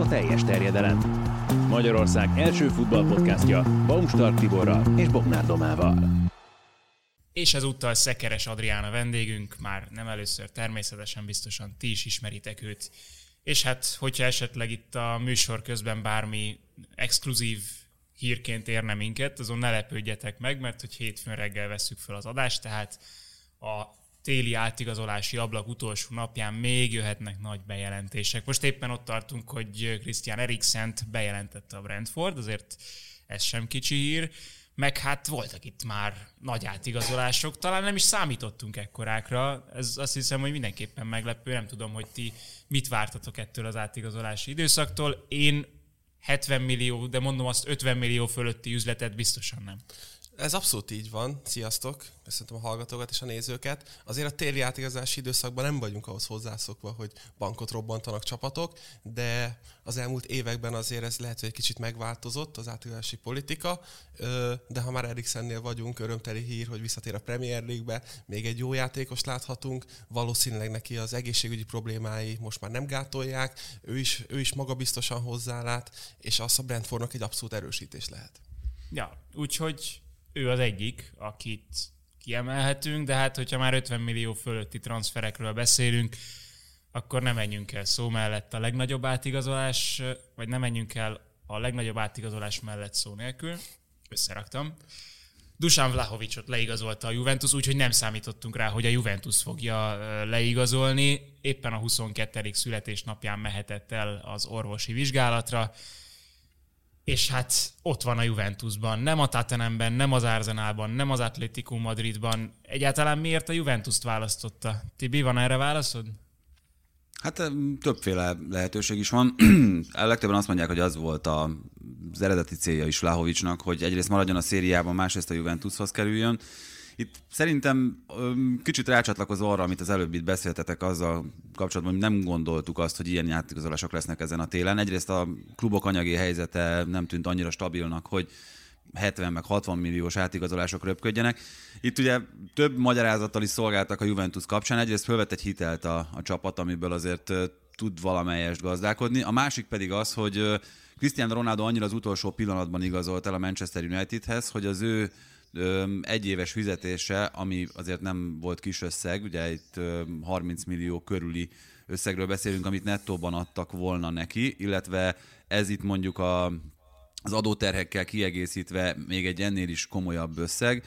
a teljes terjedelem. Magyarország első futballpodcastja Baumstark Tiborral és Bognár Domával. És ezúttal Szekeres Adrián a vendégünk, már nem először természetesen biztosan ti is ismeritek őt. És hát, hogyha esetleg itt a műsor közben bármi exkluzív hírként érne minket, azon ne lepődjetek meg, mert hogy hétfőn reggel veszük fel az adást, tehát a téli átigazolási ablak utolsó napján még jöhetnek nagy bejelentések. Most éppen ott tartunk, hogy Christian Eriksent bejelentette a Brentford, azért ez sem kicsi hír, meg hát voltak itt már nagy átigazolások, talán nem is számítottunk ekkorákra, ez azt hiszem, hogy mindenképpen meglepő, nem tudom, hogy ti mit vártatok ettől az átigazolási időszaktól. Én 70 millió, de mondom azt 50 millió fölötti üzletet biztosan nem. Ez abszolút így van. Sziasztok! Köszöntöm a hallgatókat és a nézőket. Azért a téli átigazási időszakban nem vagyunk ahhoz hozzászokva, hogy bankot robbantanak csapatok, de az elmúlt években azért ez lehet, hogy egy kicsit megváltozott az átigazási politika, de ha már Eriksennél vagyunk, örömteli hír, hogy visszatér a Premier League-be, még egy jó játékos láthatunk, valószínűleg neki az egészségügyi problémái most már nem gátolják, ő is, ő is magabiztosan hozzálát, és az a Brentfordnak egy abszolút erősítés lehet. Ja, úgyhogy ő az egyik, akit kiemelhetünk, de hát hogyha már 50 millió fölötti transferekről beszélünk, akkor nem menjünk el szó mellett a legnagyobb átigazolás, vagy nem menjünk el a legnagyobb átigazolás mellett szó nélkül. Összeraktam. Dusan Vlahovicot leigazolta a Juventus, úgyhogy nem számítottunk rá, hogy a Juventus fogja leigazolni. Éppen a 22. születésnapján mehetett el az orvosi vizsgálatra és hát ott van a Juventusban, nem a Tottenhamben, nem az Arsenalban, nem az Atletico Madridban. Egyáltalán miért a Juventus-t választotta? Tibi, van erre válaszod? Hát többféle lehetőség is van. A legtöbben azt mondják, hogy az volt a, az eredeti célja is Lahovicsnak, hogy egyrészt maradjon a szériában, másrészt a Juventushoz kerüljön. Itt szerintem kicsit rácsatlakozó arra, amit az előbb itt beszéltetek azzal kapcsolatban, hogy nem gondoltuk azt, hogy ilyen játékozolások lesznek ezen a télen. Egyrészt a klubok anyagi helyzete nem tűnt annyira stabilnak, hogy 70 meg 60 milliós átigazolások röpködjenek. Itt ugye több magyarázattal is szolgáltak a Juventus kapcsán. Egyrészt fölvett egy hitelt a, a csapat, amiből azért tud valamelyest gazdálkodni. A másik pedig az, hogy Cristiano Ronaldo annyira az utolsó pillanatban igazolt el a Manchester Unitedhez, hogy az ő egyéves fizetése, ami azért nem volt kis összeg, ugye itt 30 millió körüli összegről beszélünk, amit nettóban adtak volna neki, illetve ez itt mondjuk a, az adóterhekkel kiegészítve még egy ennél is komolyabb összeg,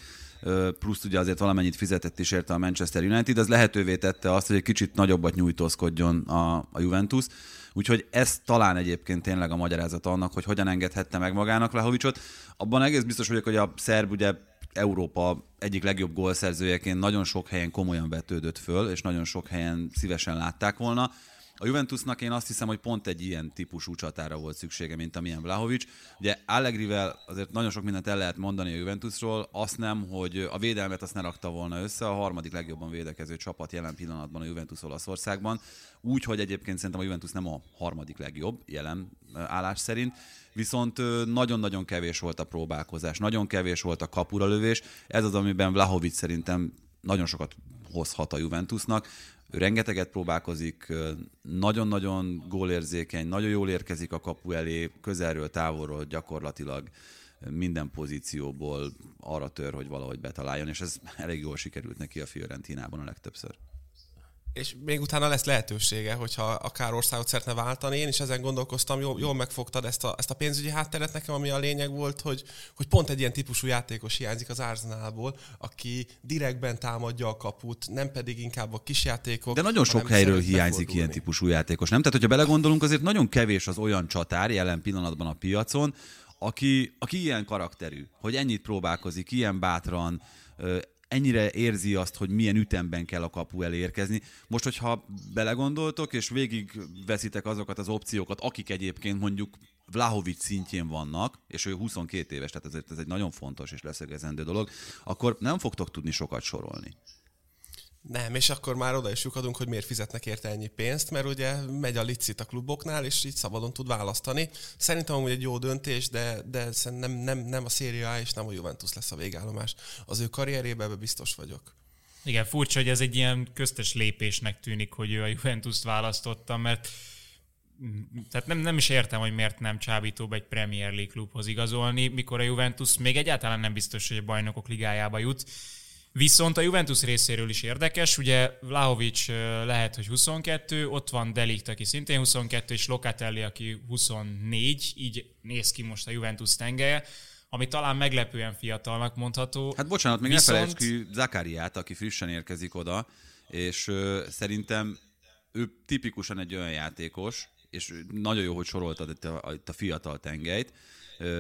plusz ugye azért valamennyit fizetett is érte a Manchester United, az lehetővé tette azt, hogy egy kicsit nagyobbat nyújtózkodjon a, a Juventus. Úgyhogy ez talán egyébként tényleg a magyarázat annak, hogy hogyan engedhette meg magának Lehovicsot. Abban egész biztos vagyok, hogy a szerb ugye Európa egyik legjobb gólszerzőjeként nagyon sok helyen komolyan vetődött föl, és nagyon sok helyen szívesen látták volna. A Juventusnak én azt hiszem, hogy pont egy ilyen típusú csatára volt szüksége, mint amilyen Vlahovics. Ugye Allegrivel azért nagyon sok mindent el lehet mondani a Juventusról, azt nem, hogy a védelmet azt ne rakta volna össze, a harmadik legjobban védekező csapat jelen pillanatban a Juventus Olaszországban. Úgy, hogy egyébként szerintem a Juventus nem a harmadik legjobb jelen állás szerint, viszont nagyon-nagyon kevés volt a próbálkozás, nagyon kevés volt a kapura lövés. Ez az, amiben Vlahovic szerintem nagyon sokat hozhat a Juventusnak. Ő rengeteget próbálkozik, nagyon-nagyon gólérzékeny, nagyon jól érkezik a kapu elé, közelről, távolról gyakorlatilag minden pozícióból arra tör, hogy valahogy betaláljon, és ez elég jól sikerült neki a Fiorentinában a legtöbbször és még utána lesz lehetősége, hogyha akár országot szeretne váltani. Én is ezen gondolkoztam, jól, jól megfogtad ezt a, ezt a pénzügyi hátteret nekem, ami a lényeg volt, hogy, hogy pont egy ilyen típusú játékos hiányzik az Arsenalból, aki direktben támadja a kaput, nem pedig inkább a kisjátékok. De nagyon sok helyről hiányzik ilyen típusú játékos, nem? Tehát, hogyha belegondolunk, azért nagyon kevés az olyan csatár jelen pillanatban a piacon, aki, aki ilyen karakterű, hogy ennyit próbálkozik, ilyen bátran, ennyire érzi azt, hogy milyen ütemben kell a kapu elérkezni. Most, hogyha belegondoltok, és végig veszitek azokat az opciókat, akik egyébként mondjuk Vlahovic szintjén vannak, és ő 22 éves, tehát ezért ez egy nagyon fontos és leszögezendő dolog, akkor nem fogtok tudni sokat sorolni. Nem, és akkor már oda is lyukadunk, hogy miért fizetnek érte ennyi pénzt, mert ugye megy a licit a kluboknál, és így szabadon tud választani. Szerintem amúgy egy jó döntés, de, de nem, nem, nem a Serie A és nem a Juventus lesz a végállomás. Az ő karrierében biztos vagyok. Igen, furcsa, hogy ez egy ilyen köztes lépésnek tűnik, hogy ő a Juventus választotta, mert tehát nem, nem is értem, hogy miért nem csábítóbb egy Premier League klubhoz igazolni, mikor a Juventus még egyáltalán nem biztos, hogy a bajnokok ligájába jut. Viszont a Juventus részéről is érdekes, ugye Vlahovic lehet, hogy 22, ott van Delikt, aki szintén 22, és Locatelli, aki 24, így néz ki most a Juventus tengelye ami talán meglepően fiatalnak mondható. Hát bocsánat, még Viszont... ne felejtsd ki Zakariát, aki frissen érkezik oda, és ö, szerintem ő tipikusan egy olyan játékos, és nagyon jó, hogy soroltad itt a, itt a fiatal tengelyt.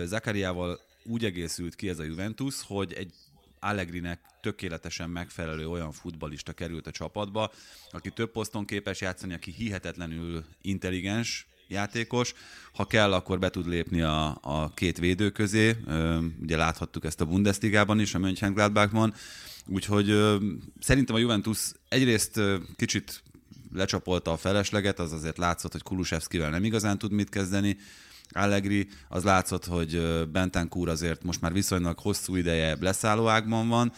Zakariával úgy egészült ki ez a Juventus, hogy egy Allegrinek tökéletesen megfelelő olyan futbalista került a csapatba, aki több poszton képes játszani, aki hihetetlenül intelligens játékos. Ha kell, akkor be tud lépni a, a két védő közé. Ugye láthattuk ezt a Bundesligában is, a Mönchengladbachban. Úgyhogy szerintem a Juventus egyrészt kicsit lecsapolta a felesleget, az azért látszott, hogy Kulusevskivel nem igazán tud mit kezdeni. Allegri, az látszott, hogy Bentancur azért most már viszonylag hosszú ideje leszállóágban van,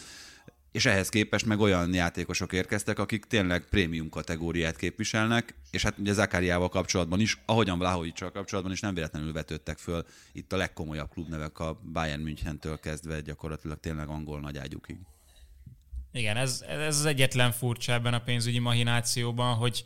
és ehhez képest meg olyan játékosok érkeztek, akik tényleg prémium kategóriát képviselnek, és hát ugye Zakáriával kapcsolatban is, ahogyan Vlahovicsal kapcsolatban is nem véletlenül vetődtek föl itt a legkomolyabb klubnevek a Bayern Münchentől kezdve gyakorlatilag tényleg angol nagyágyukig. Igen, ez, ez az egyetlen furcsa ebben a pénzügyi mahinációban, hogy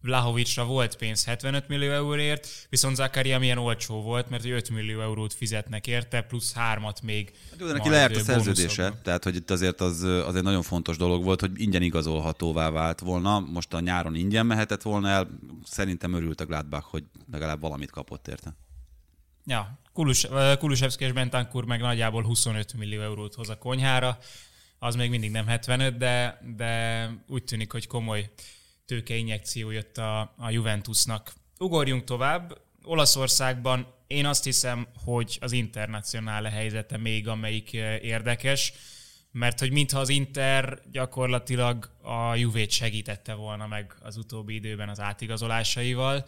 Vlahovicra volt pénz 75 millió euróért, viszont Zakaria milyen olcsó volt, mert 5 millió eurót fizetnek érte, plusz hármat még. Hát, neki lejárt a szerződése, tehát hogy itt azért az, az egy nagyon fontos dolog volt, hogy ingyen igazolhatóvá vált volna. Most a nyáron ingyen mehetett volna el, szerintem örült a Gladbach, hogy legalább valamit kapott érte. Ja, Kulus, Kulusevski és Bentancur meg nagyjából 25 millió eurót hoz a konyhára, az még mindig nem 75, de, de úgy tűnik, hogy komoly tőkeinjekció jött a, a Juventusnak. Ugorjunk tovább. Olaszországban én azt hiszem, hogy az internacionále helyzete még amelyik eh, érdekes, mert hogy mintha az Inter gyakorlatilag a Juvét segítette volna meg az utóbbi időben az átigazolásaival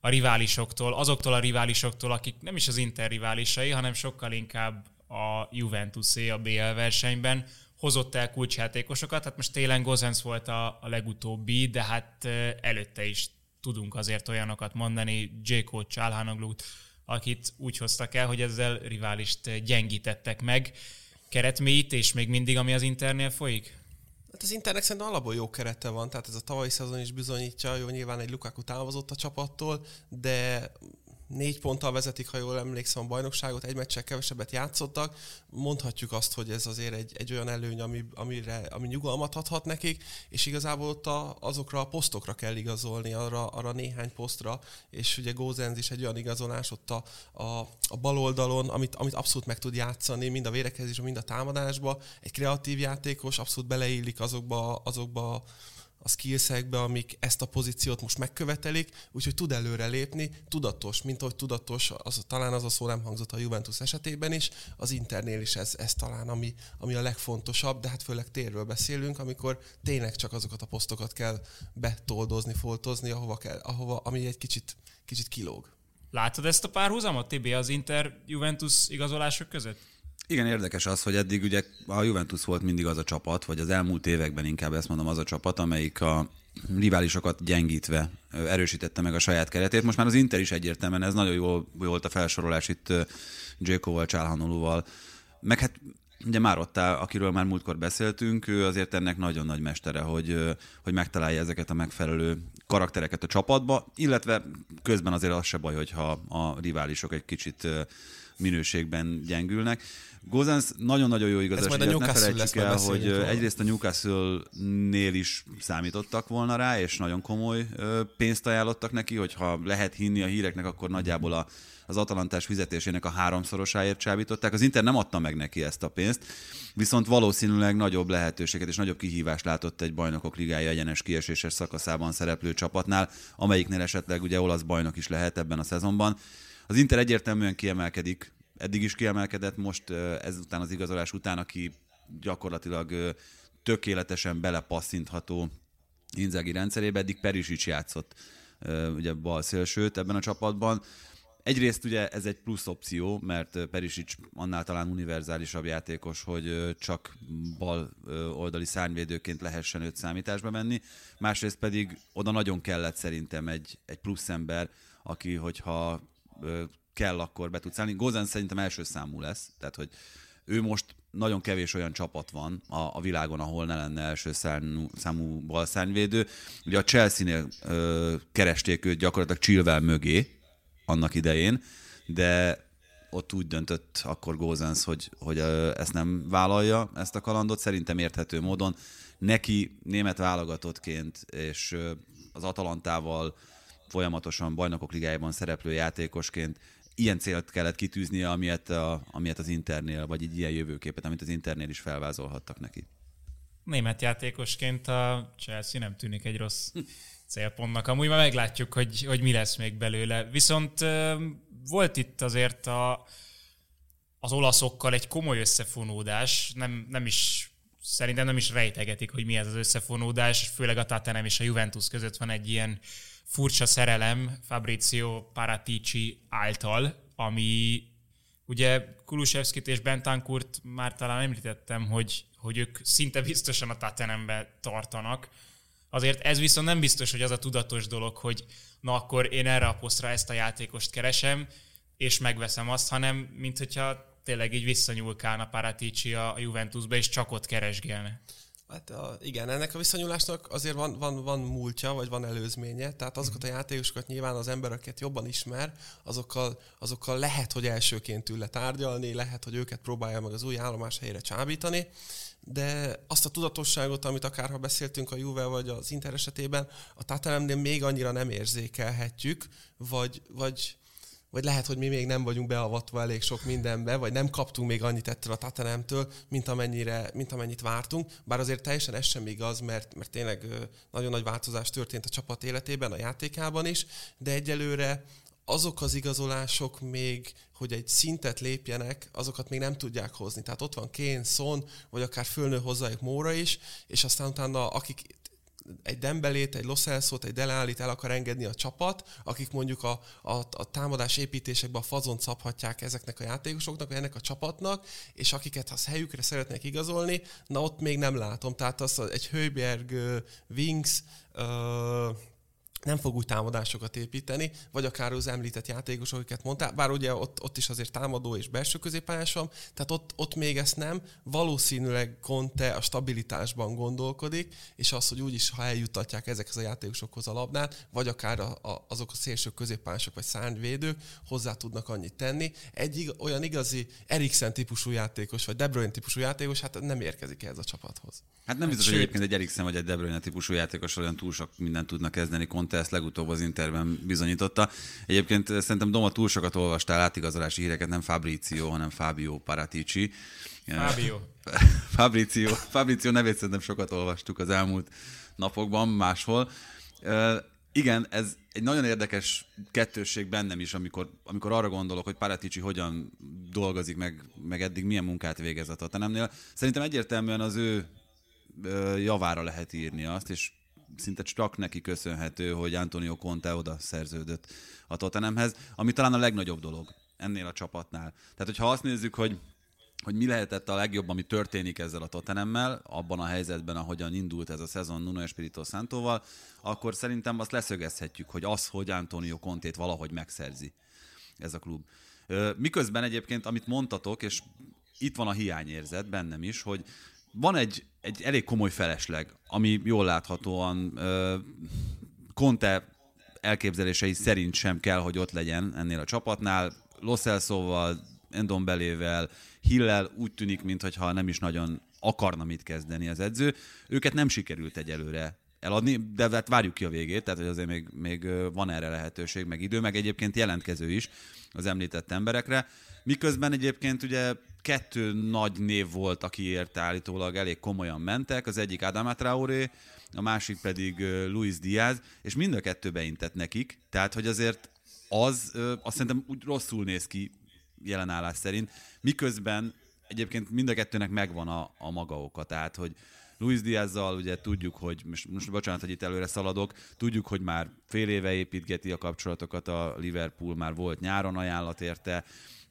a riválisoktól, azoktól a riválisoktól, akik nem is az Inter riválisai, hanem sokkal inkább a Juventusé a BL versenyben, hozott el kulcsjátékosokat, hát most télen Gozens volt a, a legutóbbi, de hát előtte is tudunk azért olyanokat mondani, J.K. Csálhánoglut, akit úgy hoztak el, hogy ezzel riválist gyengítettek meg. Keretmélyítés még mindig, ami az Internél folyik? Hát az Internek szerintem alapból jó kerete van, tehát ez a tavalyi szezon is bizonyítja, jó, nyilván egy Lukaku távozott a csapattól, de négy ponttal vezetik, ha jól emlékszem, a bajnokságot, egy meccsel kevesebbet játszottak. Mondhatjuk azt, hogy ez azért egy, egy olyan előny, ami, amire, ami nyugalmat adhat nekik, és igazából ott a, azokra a posztokra kell igazolni, arra, arra néhány posztra, és ugye Gózenz is egy olyan igazolás ott a, a, a bal oldalon, amit, amit abszolút meg tud játszani, mind a védekezésben, mind a támadásba. Egy kreatív játékos abszolút beleillik azokba, azokba a skillsekbe, amik ezt a pozíciót most megkövetelik, úgyhogy tud előre lépni, tudatos, mint ahogy tudatos, az, talán az a szó nem hangzott a Juventus esetében is, az Internél is ez, ez talán ami, ami a legfontosabb, de hát főleg térről beszélünk, amikor tényleg csak azokat a posztokat kell betoldozni, foltozni, ahova kell, ahova, ami egy kicsit, kicsit kilóg. Látod ezt a párhuzamot, Tibi, az Inter-Juventus igazolások között? Igen, érdekes az, hogy eddig ugye a Juventus volt mindig az a csapat, vagy az elmúlt években inkább ezt mondom, az a csapat, amelyik a riválisokat gyengítve erősítette meg a saját keretét. Most már az Inter is egyértelműen, ez nagyon jó volt a felsorolás itt Gyökóval, Csálhanolúval. Meg hát ugye már ott áll, akiről már múltkor beszéltünk, ő azért ennek nagyon nagy mestere, hogy, hogy megtalálja ezeket a megfelelő karaktereket a csapatba, illetve közben azért az se baj, hogyha a riválisok egy kicsit minőségben gyengülnek. Gozens nagyon-nagyon jó igazás, hogy ne felejtsük el, hogy egyrészt a Newcastle-nél is számítottak volna rá, és nagyon komoly pénzt ajánlottak neki, hogyha lehet hinni a híreknek, akkor nagyjából a, az atalantás fizetésének a háromszorosáért csábították. Az Inter nem adta meg neki ezt a pénzt, viszont valószínűleg nagyobb lehetőséget és nagyobb kihívást látott egy bajnokok ligája egyenes kieséses szakaszában szereplő csapatnál, amelyiknél esetleg ugye olasz bajnok is lehet ebben a szezonban. Az Inter egyértelműen kiemelkedik, eddig is kiemelkedett, most ezután az igazolás után, aki gyakorlatilag tökéletesen belepasszintható Inzaghi rendszerébe, eddig Perisic játszott ugye bal szélsőt ebben a csapatban. Egyrészt ugye ez egy plusz opció, mert Perisic annál talán univerzálisabb játékos, hogy csak bal oldali szárnyvédőként lehessen őt számításba venni. Másrészt pedig oda nagyon kellett szerintem egy, egy plusz ember, aki hogyha kell, akkor be tudsz állni. Gozen szerintem első számú lesz, tehát hogy ő most nagyon kevés olyan csapat van a, a világon, ahol ne lenne első számú, számú balszárnyvédő. Ugye a Chelsea-nél ö, keresték őt gyakorlatilag Chilwell mögé annak idején, de ott úgy döntött akkor Gózens, hogy, hogy ezt nem vállalja, ezt a kalandot, szerintem érthető módon. Neki német válogatottként és az Atalantával folyamatosan bajnokok ligájában szereplő játékosként ilyen célt kellett kitűznie, amilyet, a, amilyet az Internél, vagy egy ilyen jövőképet, amit az Internél is felvázolhattak neki. Német játékosként a Chelsea nem tűnik egy rossz célpontnak. Amúgy már meglátjuk, hogy, hogy mi lesz még belőle. Viszont volt itt azért a, az olaszokkal egy komoly összefonódás, nem, nem is szerintem nem is rejtegetik, hogy mi ez az összefonódás, főleg a Tottenham és a Juventus között van egy ilyen furcsa szerelem Fabrizio Paratici által, ami ugye Kulusevskit és Bentancurt már talán említettem, hogy, hogy ők szinte biztosan a Tottenhambe tartanak. Azért ez viszont nem biztos, hogy az a tudatos dolog, hogy na akkor én erre a posztra ezt a játékost keresem, és megveszem azt, hanem mint hogyha tényleg így visszanyúlkálna Paratici a Juventusba, és csak ott keresgélne. Hát a, igen, ennek a viszonyulásnak azért van, van, van múltja, vagy van előzménye, tehát azokat a játékosokat nyilván az embereket jobban ismer, azokkal, azokkal lehet, hogy elsőként ül le tárgyalni, lehet, hogy őket próbálja meg az új állomás helyére csábítani, de azt a tudatosságot, amit akár ha beszéltünk a Juve vagy az Inter esetében, a Tatanemnél még annyira nem érzékelhetjük, vagy, vagy vagy lehet, hogy mi még nem vagyunk beavatva elég sok mindenbe, vagy nem kaptunk még annyit ettől a Tatanemtől, mint, amennyire, mint amennyit vártunk. Bár azért teljesen ez sem igaz, mert, mert tényleg nagyon nagy változás történt a csapat életében, a játékában is, de egyelőre azok az igazolások még, hogy egy szintet lépjenek, azokat még nem tudják hozni. Tehát ott van Kén, Son, vagy akár fölnő hozzájuk Móra is, és aztán utána akik egy Dembelét, egy Los egy Deleálit el akar engedni a csapat, akik mondjuk a, a, a támadás építésekben a fazon szabhatják ezeknek a játékosoknak, vagy ennek a csapatnak, és akiket az helyükre szeretnék igazolni, na ott még nem látom. Tehát az egy Hőberg, Wings, uh, nem fog új támadásokat építeni, vagy akár az említett játékosok, akiket mondtál, bár ugye ott, ott is azért támadó és belső középpályás van, tehát ott, ott még ezt nem. Valószínűleg Conte a stabilitásban gondolkodik, és az, hogy úgyis, ha eljutatják ezekhez a játékosokhoz a labdát, vagy akár a, a, azok a szélső középpályások vagy szárnyvédők hozzá tudnak annyit tenni. Egy olyan igazi Eriksen típusú játékos, vagy De Bruyne típusú játékos, hát nem érkezik ehhez a csapathoz. Hát nem biztos, Sőt. hogy egyébként egy Eriksen vagy egy De Bruyne típusú játékos olyan túl sok mindent tudnak kezdeni Conte ezt legutóbb az Interben bizonyította. Egyébként szerintem Doma túl sokat olvastál átigazolási híreket, nem Fabrizio, hanem Fabio Paratici. Fabio. Fabrizio. Fabrizio nevét szerintem sokat olvastuk az elmúlt napokban, máshol. Igen, ez egy nagyon érdekes kettősség bennem is, amikor, amikor arra gondolok, hogy Paratici hogyan dolgozik, meg, meg eddig milyen munkát végez a Tottenhamnél. Szerintem egyértelműen az ő javára lehet írni azt, és szinte csak neki köszönhető, hogy Antonio Conte oda szerződött a Tottenhamhez, ami talán a legnagyobb dolog ennél a csapatnál. Tehát, hogyha azt nézzük, hogy hogy mi lehetett a legjobb, ami történik ezzel a Tottenhammel, abban a helyzetben, ahogyan indult ez a szezon Nuno Espirito Santóval, akkor szerintem azt leszögezhetjük, hogy az, hogy Antonio Contét valahogy megszerzi ez a klub. Miközben egyébként, amit mondtatok, és itt van a hiányérzet bennem is, hogy van egy, egy elég komoly felesleg, ami jól láthatóan Conte elképzelései szerint sem kell, hogy ott legyen ennél a csapatnál. Los Elsoval, Endombelével, Hillel úgy tűnik, mintha nem is nagyon akarna mit kezdeni az edző. Őket nem sikerült egyelőre eladni, de hát várjuk ki a végét, tehát hogy azért még, még van erre lehetőség, meg idő, meg egyébként jelentkező is az említett emberekre. Miközben egyébként ugye kettő nagy név volt, akiért állítólag elég komolyan mentek, az egyik Adama Traoré, a másik pedig Luis Diaz, és mind a kettő beintett nekik, tehát hogy azért az azt szerintem úgy rosszul néz ki jelenállás szerint, miközben egyébként mind a kettőnek megvan a, a maga oka, tehát hogy Luis Diazzal ugye tudjuk, hogy, most, most bocsánat, hogy itt előre szaladok, tudjuk, hogy már fél éve építgeti a kapcsolatokat a Liverpool, már volt nyáron ajánlat érte,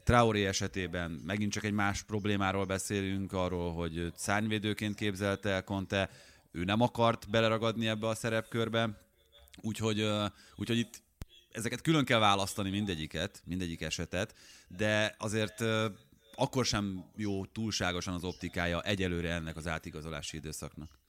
Traoré esetében megint csak egy más problémáról beszélünk, arról, hogy szárnyvédőként képzelte el Conte, ő nem akart beleragadni ebbe a szerepkörbe, úgyhogy, úgyhogy itt ezeket külön kell választani mindegyiket, mindegyik esetet, de azért akkor sem jó túlságosan az optikája egyelőre ennek az átigazolási időszaknak.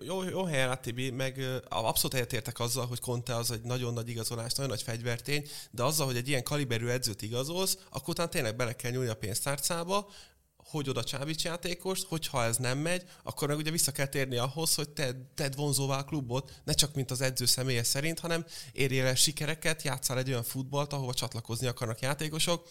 Jó, jó helyen Tibi, meg abszolút egyetértek azzal, hogy Conte az egy nagyon nagy igazolás, nagyon nagy fegyvertény, de azzal, hogy egy ilyen kaliberű edzőt igazolsz, akkor utána tényleg bele kell nyúlni a pénztárcába, hogy oda csábíts játékost, hogyha ez nem megy, akkor meg ugye vissza kell térni ahhoz, hogy te, tedd vonzóvá a klubot, ne csak mint az edző személye szerint, hanem érjél el sikereket, játszál egy olyan futballt, ahova csatlakozni akarnak játékosok,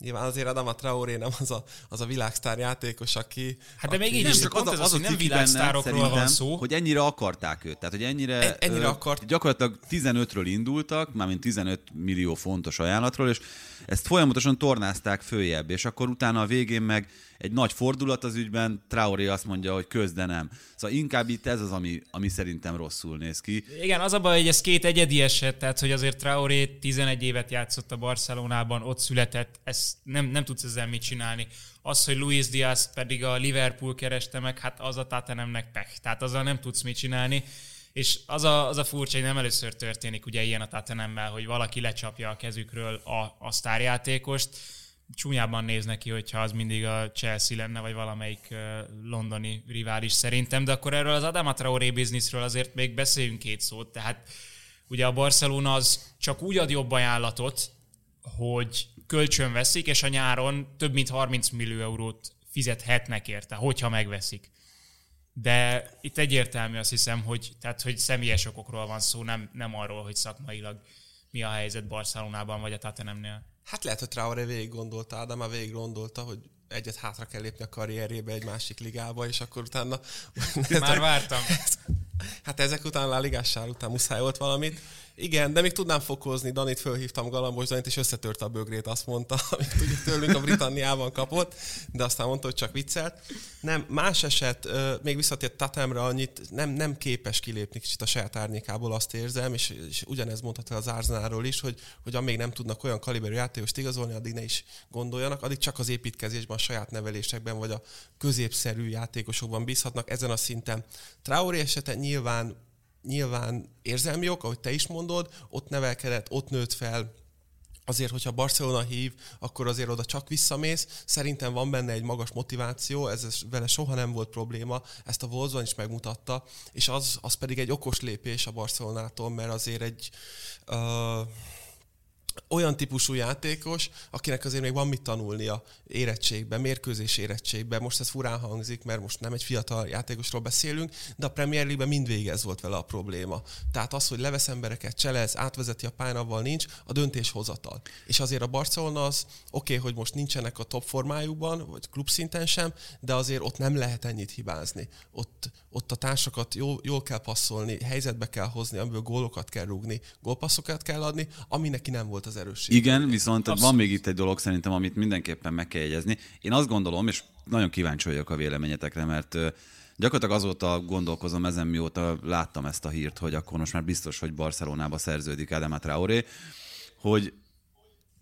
Nyilván azért Adama Traoré nem az a, az a világsztár játékos, aki... Hát de még így is, csak az, az, az, az, hogy nem világsztárokról van szó. Hogy ennyire akarták őt. Tehát, hogy ennyire... En, ennyire akart. Gyakorlatilag 15-ről indultak, mármint 15 millió fontos ajánlatról, és ezt folyamatosan tornázták följebb, és akkor utána a végén meg egy nagy fordulat az ügyben, Traoré azt mondja, hogy köz, de nem. Szóval inkább itt ez az, ami, ami szerintem rosszul néz ki. Igen, az a baj, hogy ez két egyedi eset, tehát hogy azért Traoré 11 évet játszott a Barcelonában, ott született, ezt nem, nem tudsz ezzel mit csinálni. Az, hogy Luis Diaz pedig a Liverpool kereste meg, hát az a Tatanemnek pech, tehát azzal nem tudsz mit csinálni. És az a, az a furcsa, hogy nem először történik ugye ilyen a Tottenhammel, hogy valaki lecsapja a kezükről a, a sztárjátékost, csúnyában néz neki, hogyha az mindig a Chelsea lenne, vagy valamelyik londoni rivális szerintem, de akkor erről az Adama Traoré bizniszről azért még beszéljünk két szót, tehát ugye a Barcelona az csak úgy ad jobb ajánlatot, hogy kölcsön veszik, és a nyáron több mint 30 millió eurót fizethetnek érte, hogyha megveszik. De itt egyértelmű azt hiszem, hogy, tehát, hogy személyes okokról van szó, nem, nem arról, hogy szakmailag mi a helyzet Barcelonában vagy a Tottenhamnél. Hát lehet, hogy Traoré végig gondolta, de már végig gondolta, hogy egyet hátra kell lépni a karrierjébe egy másik ligába, és akkor utána... Már vártam. Hát ezek után a ligással után muszáj volt valamit. Igen, de még tudnám fokozni, Danit fölhívtam Galambos Danit, és összetörte a bögrét, azt mondta, amit ugye tőlünk a Britanniában kapott, de aztán mondta, hogy csak viccelt. Nem, más eset, még visszatért Tatemre annyit, nem, nem képes kilépni kicsit a saját árnyékából, azt érzem, és, és ugyanez mondhatja az Árzenáról is, hogy, hogy amíg nem tudnak olyan kaliberű játékost igazolni, addig ne is gondoljanak, addig csak az építkezésben, a saját nevelésekben, vagy a középszerű játékosokban bízhatnak ezen a szinten. Traoré esete nyilván nyilván érzelmi ok, ahogy te is mondod, ott nevelkedett, ott nőtt fel, azért, hogyha Barcelona hív, akkor azért oda csak visszamész. Szerintem van benne egy magas motiváció, ez vele soha nem volt probléma, ezt a Wolfsban is megmutatta, és az, az pedig egy okos lépés a Barcelonától, mert azért egy uh, olyan típusú játékos, akinek azért még van mit tanulnia érettségben, mérkőzés érettségben. Most ez furán hangzik, mert most nem egy fiatal játékosról beszélünk, de a Premier League-ben mindvégig ez volt vele a probléma. Tehát az, hogy levesz embereket, cselez, átvezeti a pályán, nincs, a döntéshozatal. És azért a Barcelona az oké, okay, hogy most nincsenek a top formájukban, vagy klubszinten sem, de azért ott nem lehet ennyit hibázni. Ott, ott a társakat jól, jól kell passzolni, helyzetbe kell hozni, amiből gólokat kell rúgni, gólpasszokat kell adni, ami neki nem volt az erősség. Igen, viszont Abszolút. van még itt egy dolog szerintem, amit mindenképpen meg kell jegyezni. Én azt gondolom, és nagyon kíváncsi vagyok a véleményetekre, mert gyakorlatilag azóta gondolkozom ezen, mióta láttam ezt a hírt, hogy akkor most már biztos, hogy Barcelonába szerződik Adama Traoré, hogy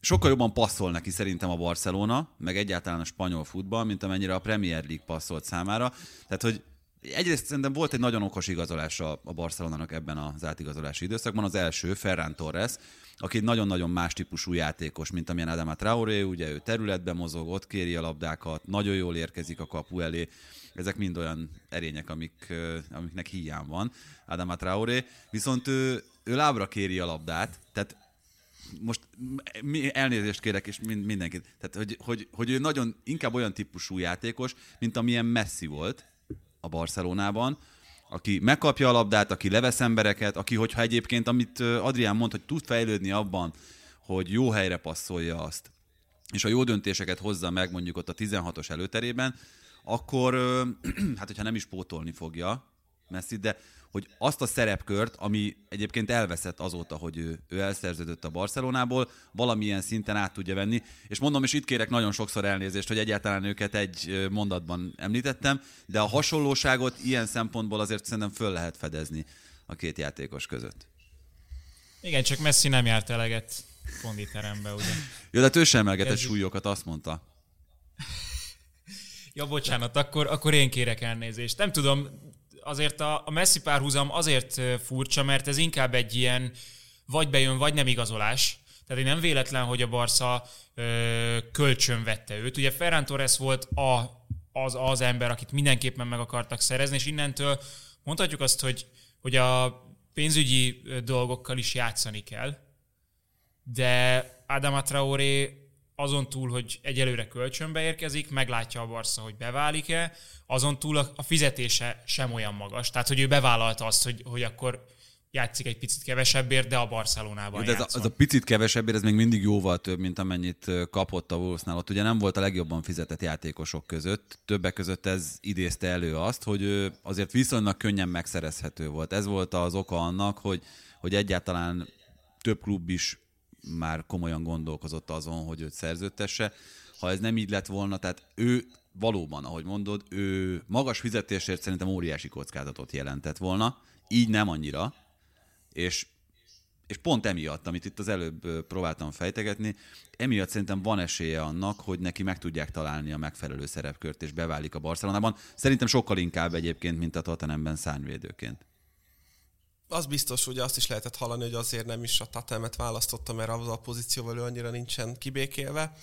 sokkal jobban passzol neki szerintem a Barcelona, meg egyáltalán a spanyol futball, mint amennyire a Premier League passzolt számára. Tehát, hogy egyrészt szerintem volt egy nagyon okos igazolása a Barcelonának ebben az átigazolási időszakban. Az első, Ferran Torres, aki nagyon-nagyon más típusú játékos, mint amilyen Adama Traoré, ugye ő területben mozog, ott kéri a labdákat, nagyon jól érkezik a kapu elé, ezek mind olyan erények, amik, amiknek hiány van Adama Traoré, viszont ő, ő lábra kéri a labdát, tehát most elnézést kérek, és mindenkit, tehát hogy, hogy, hogy ő nagyon inkább olyan típusú játékos, mint amilyen Messi volt a Barcelonában, aki megkapja a labdát, aki levesz embereket, aki, hogyha egyébként, amit Adrián mond, hogy tud fejlődni abban, hogy jó helyre passzolja azt, és a jó döntéseket hozza meg mondjuk ott a 16-os előterében, akkor hát hogyha nem is pótolni fogja Messi, de hogy azt a szerepkört, ami egyébként elveszett azóta, hogy ő, ő elszerződött a Barcelonából, valamilyen szinten át tudja venni. És mondom, és itt kérek nagyon sokszor elnézést, hogy egyáltalán őket egy mondatban említettem, de a hasonlóságot ilyen szempontból azért szerintem föl lehet fedezni a két játékos között. Igen, csak Messi nem járt eleget konditerembe, ugye? Jó, de ő sem emelgetett Ez... súlyokat, azt mondta. ja, bocsánat, akkor, akkor én kérek elnézést. Nem tudom, azért a, a Messi párhuzam azért furcsa, mert ez inkább egy ilyen vagy bejön, vagy nem igazolás. Tehát nem véletlen, hogy a Barca ö, kölcsön vette őt. Ugye Ferran Torres volt a, az, az ember, akit mindenképpen meg akartak szerezni, és innentől mondhatjuk azt, hogy, hogy a pénzügyi dolgokkal is játszani kell, de Adama Traoré azon túl, hogy egyelőre kölcsönbe érkezik, meglátja a Barca, hogy beválik-e, azon túl a, a fizetése sem olyan magas. Tehát, hogy ő bevállalta azt, hogy, hogy akkor játszik egy picit kevesebbért, de a Barcelonában de ez a, ez a picit kevesebbért, ez még mindig jóval több, mint amennyit kapott a Wolvesnál. Ott ugye nem volt a legjobban fizetett játékosok között. Többek között ez idézte elő azt, hogy azért viszonylag könnyen megszerezhető volt. Ez volt az oka annak, hogy, hogy egyáltalán több klub is már komolyan gondolkozott azon, hogy őt szerződtesse. Ha ez nem így lett volna, tehát ő valóban, ahogy mondod, ő magas fizetésért szerintem óriási kockázatot jelentett volna, így nem annyira, és, és pont emiatt, amit itt az előbb próbáltam fejtegetni, emiatt szerintem van esélye annak, hogy neki meg tudják találni a megfelelő szerepkört, és beválik a Barcelonában. Szerintem sokkal inkább egyébként, mint a Tottenhamben szárnyvédőként az biztos, hogy azt is lehetett hallani, hogy azért nem is a Tatemet választotta, mert az a pozícióval ő annyira nincsen kibékélve.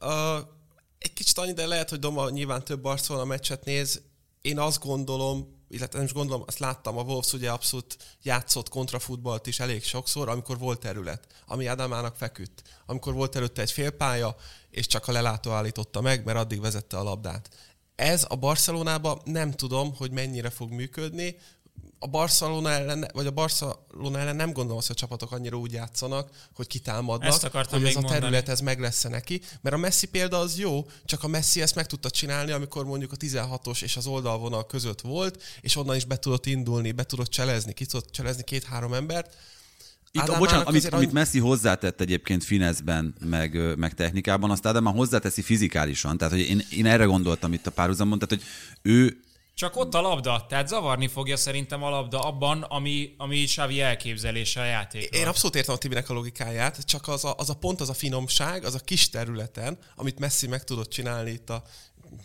Uh, egy kicsit annyi, de lehet, hogy Doma nyilván több Barcelona meccset néz. Én azt gondolom, illetve nem is gondolom, azt láttam, a Wolves ugye abszolút játszott kontrafutballt is elég sokszor, amikor volt terület, ami Adamának feküdt. Amikor volt előtte egy félpálya, és csak a lelátó állította meg, mert addig vezette a labdát. Ez a Barcelonában nem tudom, hogy mennyire fog működni, a Barcelona ellen, vagy a Barcelona ellen nem gondolom azt, hogy a csapatok annyira úgy játszanak, hogy kitámadnak, ezt hogy ez a terület mondani. ez meg lesz neki. Mert a Messi példa az jó, csak a Messi ezt meg tudta csinálni, amikor mondjuk a 16-os és az oldalvonal között volt, és onnan is be tudott indulni, be tudott cselezni, ki tudott cselezni két-három embert. Itt, Ádámának bocsánat, amit, azért, amit Messi hozzátett egyébként fineszben, meg, meg technikában, azt Ádám már hozzáteszi fizikálisan. Tehát, hogy én, én erre gondoltam itt a párhuzamon, tehát, hogy ő csak ott a labda, tehát zavarni fogja szerintem a labda abban, ami, ami Xavi elképzelése a játékról. Én abszolút értem a Tibinek a logikáját, csak az a, az a pont, az a finomság, az a kis területen, amit Messi meg tudott csinálni itt a